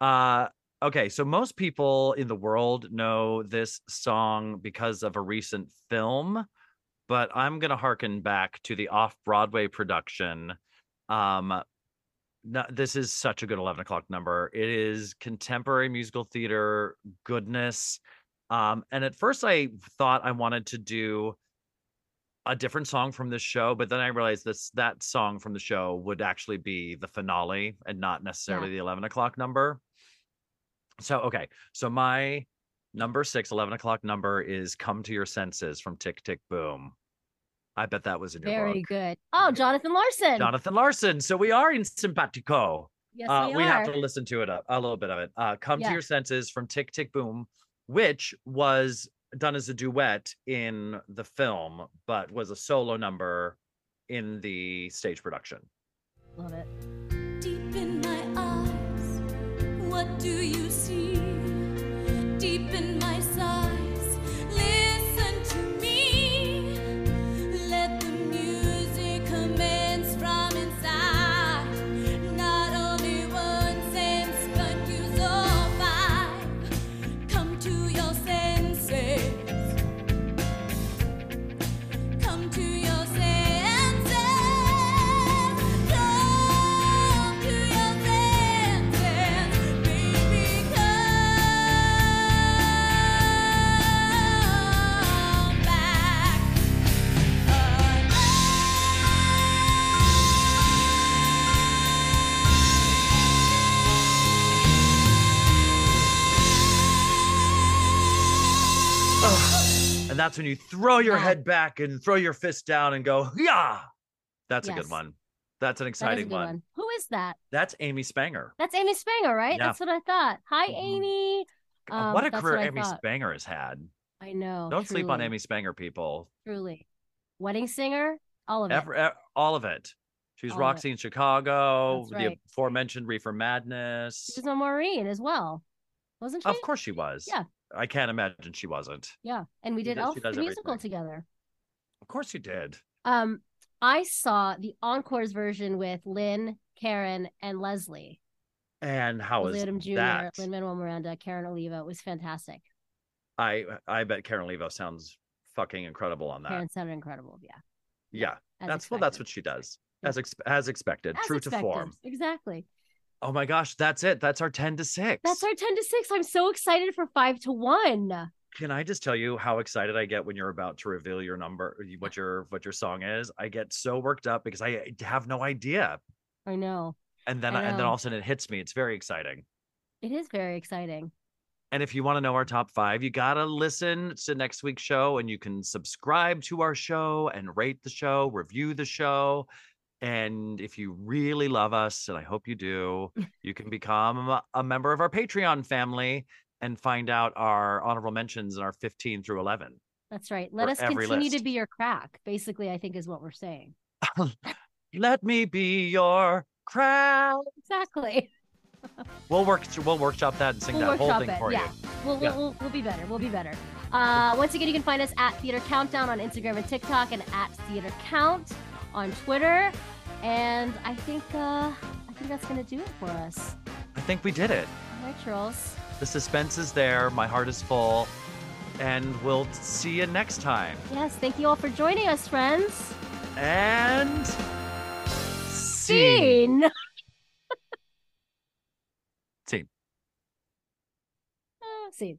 [SPEAKER 3] Uh okay, so most people in the world know this song because of a recent film, but I'm going to harken back to the off-Broadway production. Um no, this is such a good 11 o'clock number. It is contemporary musical theater goodness. Um, and at first I thought I wanted to do a different song from this show, but then I realized this that song from the show would actually be the finale and not necessarily the 11 o'clock number. So okay, so my number six, 11 o'clock number is Come to Your Senses from Tick Tick Boom. I bet that was in your
[SPEAKER 2] Very
[SPEAKER 3] book.
[SPEAKER 2] good. Oh, Jonathan Larson.
[SPEAKER 3] Jonathan Larson. So we are in simpatico.
[SPEAKER 2] Yes,
[SPEAKER 3] uh,
[SPEAKER 2] we,
[SPEAKER 3] we have to listen to it a, a little bit of it. Uh, Come
[SPEAKER 2] Yeah.
[SPEAKER 3] to Your Senses from Tick Tick Boom, which was done as a duet in the film, but was a solo number in the stage production.
[SPEAKER 2] Love it.
[SPEAKER 8] Deep in my eyes, what do you see?
[SPEAKER 3] That's when you throw your head back and throw your fist down and go, yeah. That's a good one. That's an
[SPEAKER 2] That
[SPEAKER 3] exciting
[SPEAKER 2] good
[SPEAKER 3] one.
[SPEAKER 2] one. Who is that?
[SPEAKER 3] That's Amy Spanger.
[SPEAKER 2] That's Amy Spanger, right?
[SPEAKER 3] Yeah.
[SPEAKER 2] That's what I thought. Hi,
[SPEAKER 3] Mhm.
[SPEAKER 2] Amy. Um,
[SPEAKER 3] what a career
[SPEAKER 2] I
[SPEAKER 3] Amy
[SPEAKER 2] thought.
[SPEAKER 3] Spanger has had.
[SPEAKER 2] I know.
[SPEAKER 3] Don't sleep on Amy Spanger, people.
[SPEAKER 2] Truly. Wedding singer, all of it.
[SPEAKER 3] Ever, all of it. She's
[SPEAKER 2] All of it.
[SPEAKER 3] Roxy in Chicago,
[SPEAKER 2] That's
[SPEAKER 3] the aforementioned Reefer Madness.
[SPEAKER 2] She was on Maureen as well, wasn't she?
[SPEAKER 3] Of course she was.
[SPEAKER 2] Yeah.
[SPEAKER 3] I can't imagine she wasn't.
[SPEAKER 2] Yeah, and we did
[SPEAKER 3] does-
[SPEAKER 2] Elf the musical together.
[SPEAKER 3] Of course you did.
[SPEAKER 2] Um, I saw the encores version with Lin, Karen, and Leslie.
[SPEAKER 3] And how is
[SPEAKER 2] Odom Jr.,
[SPEAKER 3] that?
[SPEAKER 2] Lynn Manuel Miranda, Karen Olivo. It was fantastic.
[SPEAKER 3] I I bet Karen Olivo sounds fucking incredible on that.
[SPEAKER 2] Karen sounded incredible. Yeah.
[SPEAKER 3] yeah.
[SPEAKER 2] as
[SPEAKER 3] That's well that's what she does. As ex- as expected,
[SPEAKER 2] As
[SPEAKER 3] true
[SPEAKER 2] expected.
[SPEAKER 3] to form.
[SPEAKER 2] Exactly.
[SPEAKER 3] Oh my gosh, that's it. That's our 10 to 6.
[SPEAKER 2] That's our 10 to 6. I'm so excited for 5 to 1.
[SPEAKER 3] Can I just tell you how excited I get when you're about to reveal your number what your what your song is? I get so worked up because I have no idea.
[SPEAKER 2] I know.
[SPEAKER 3] And then
[SPEAKER 2] I
[SPEAKER 3] and then all of a sudden it hits me. It's very exciting.
[SPEAKER 2] It is very exciting.
[SPEAKER 3] And if you want to know our top five, you got to listen to next week's show and you can subscribe to our show and rate the show, review the show. And if you really love us, and I hope you do, you can become a- member of our Patreon family and find out our honorable mentions in our 15 through 11.
[SPEAKER 2] That's right. Let us continue to be your crack. Basically, I think is what we're saying.
[SPEAKER 3] Let me be your crack.
[SPEAKER 2] Exactly.
[SPEAKER 3] We'll work. We'll workshop that and sing
[SPEAKER 2] We'll
[SPEAKER 3] that whole thing
[SPEAKER 2] it.
[SPEAKER 3] for
[SPEAKER 2] yeah.
[SPEAKER 3] you.
[SPEAKER 2] We'll,
[SPEAKER 3] Yeah.
[SPEAKER 2] we'll, we'll, we'll be better. We'll be better. Uh, once again, you can find us at Theater Countdown on Instagram and TikTok and at Theater Count on Twitter. And I think uh, I think that's gonna do it for us.
[SPEAKER 3] I think we did it.
[SPEAKER 2] All right, Charles.
[SPEAKER 3] The suspense is there. My heart is full, and we'll see you next time.
[SPEAKER 2] Yes, thank you all for joining us, friends.
[SPEAKER 3] And scene.
[SPEAKER 2] Scene.
[SPEAKER 3] Scene.
[SPEAKER 2] Uh, scene.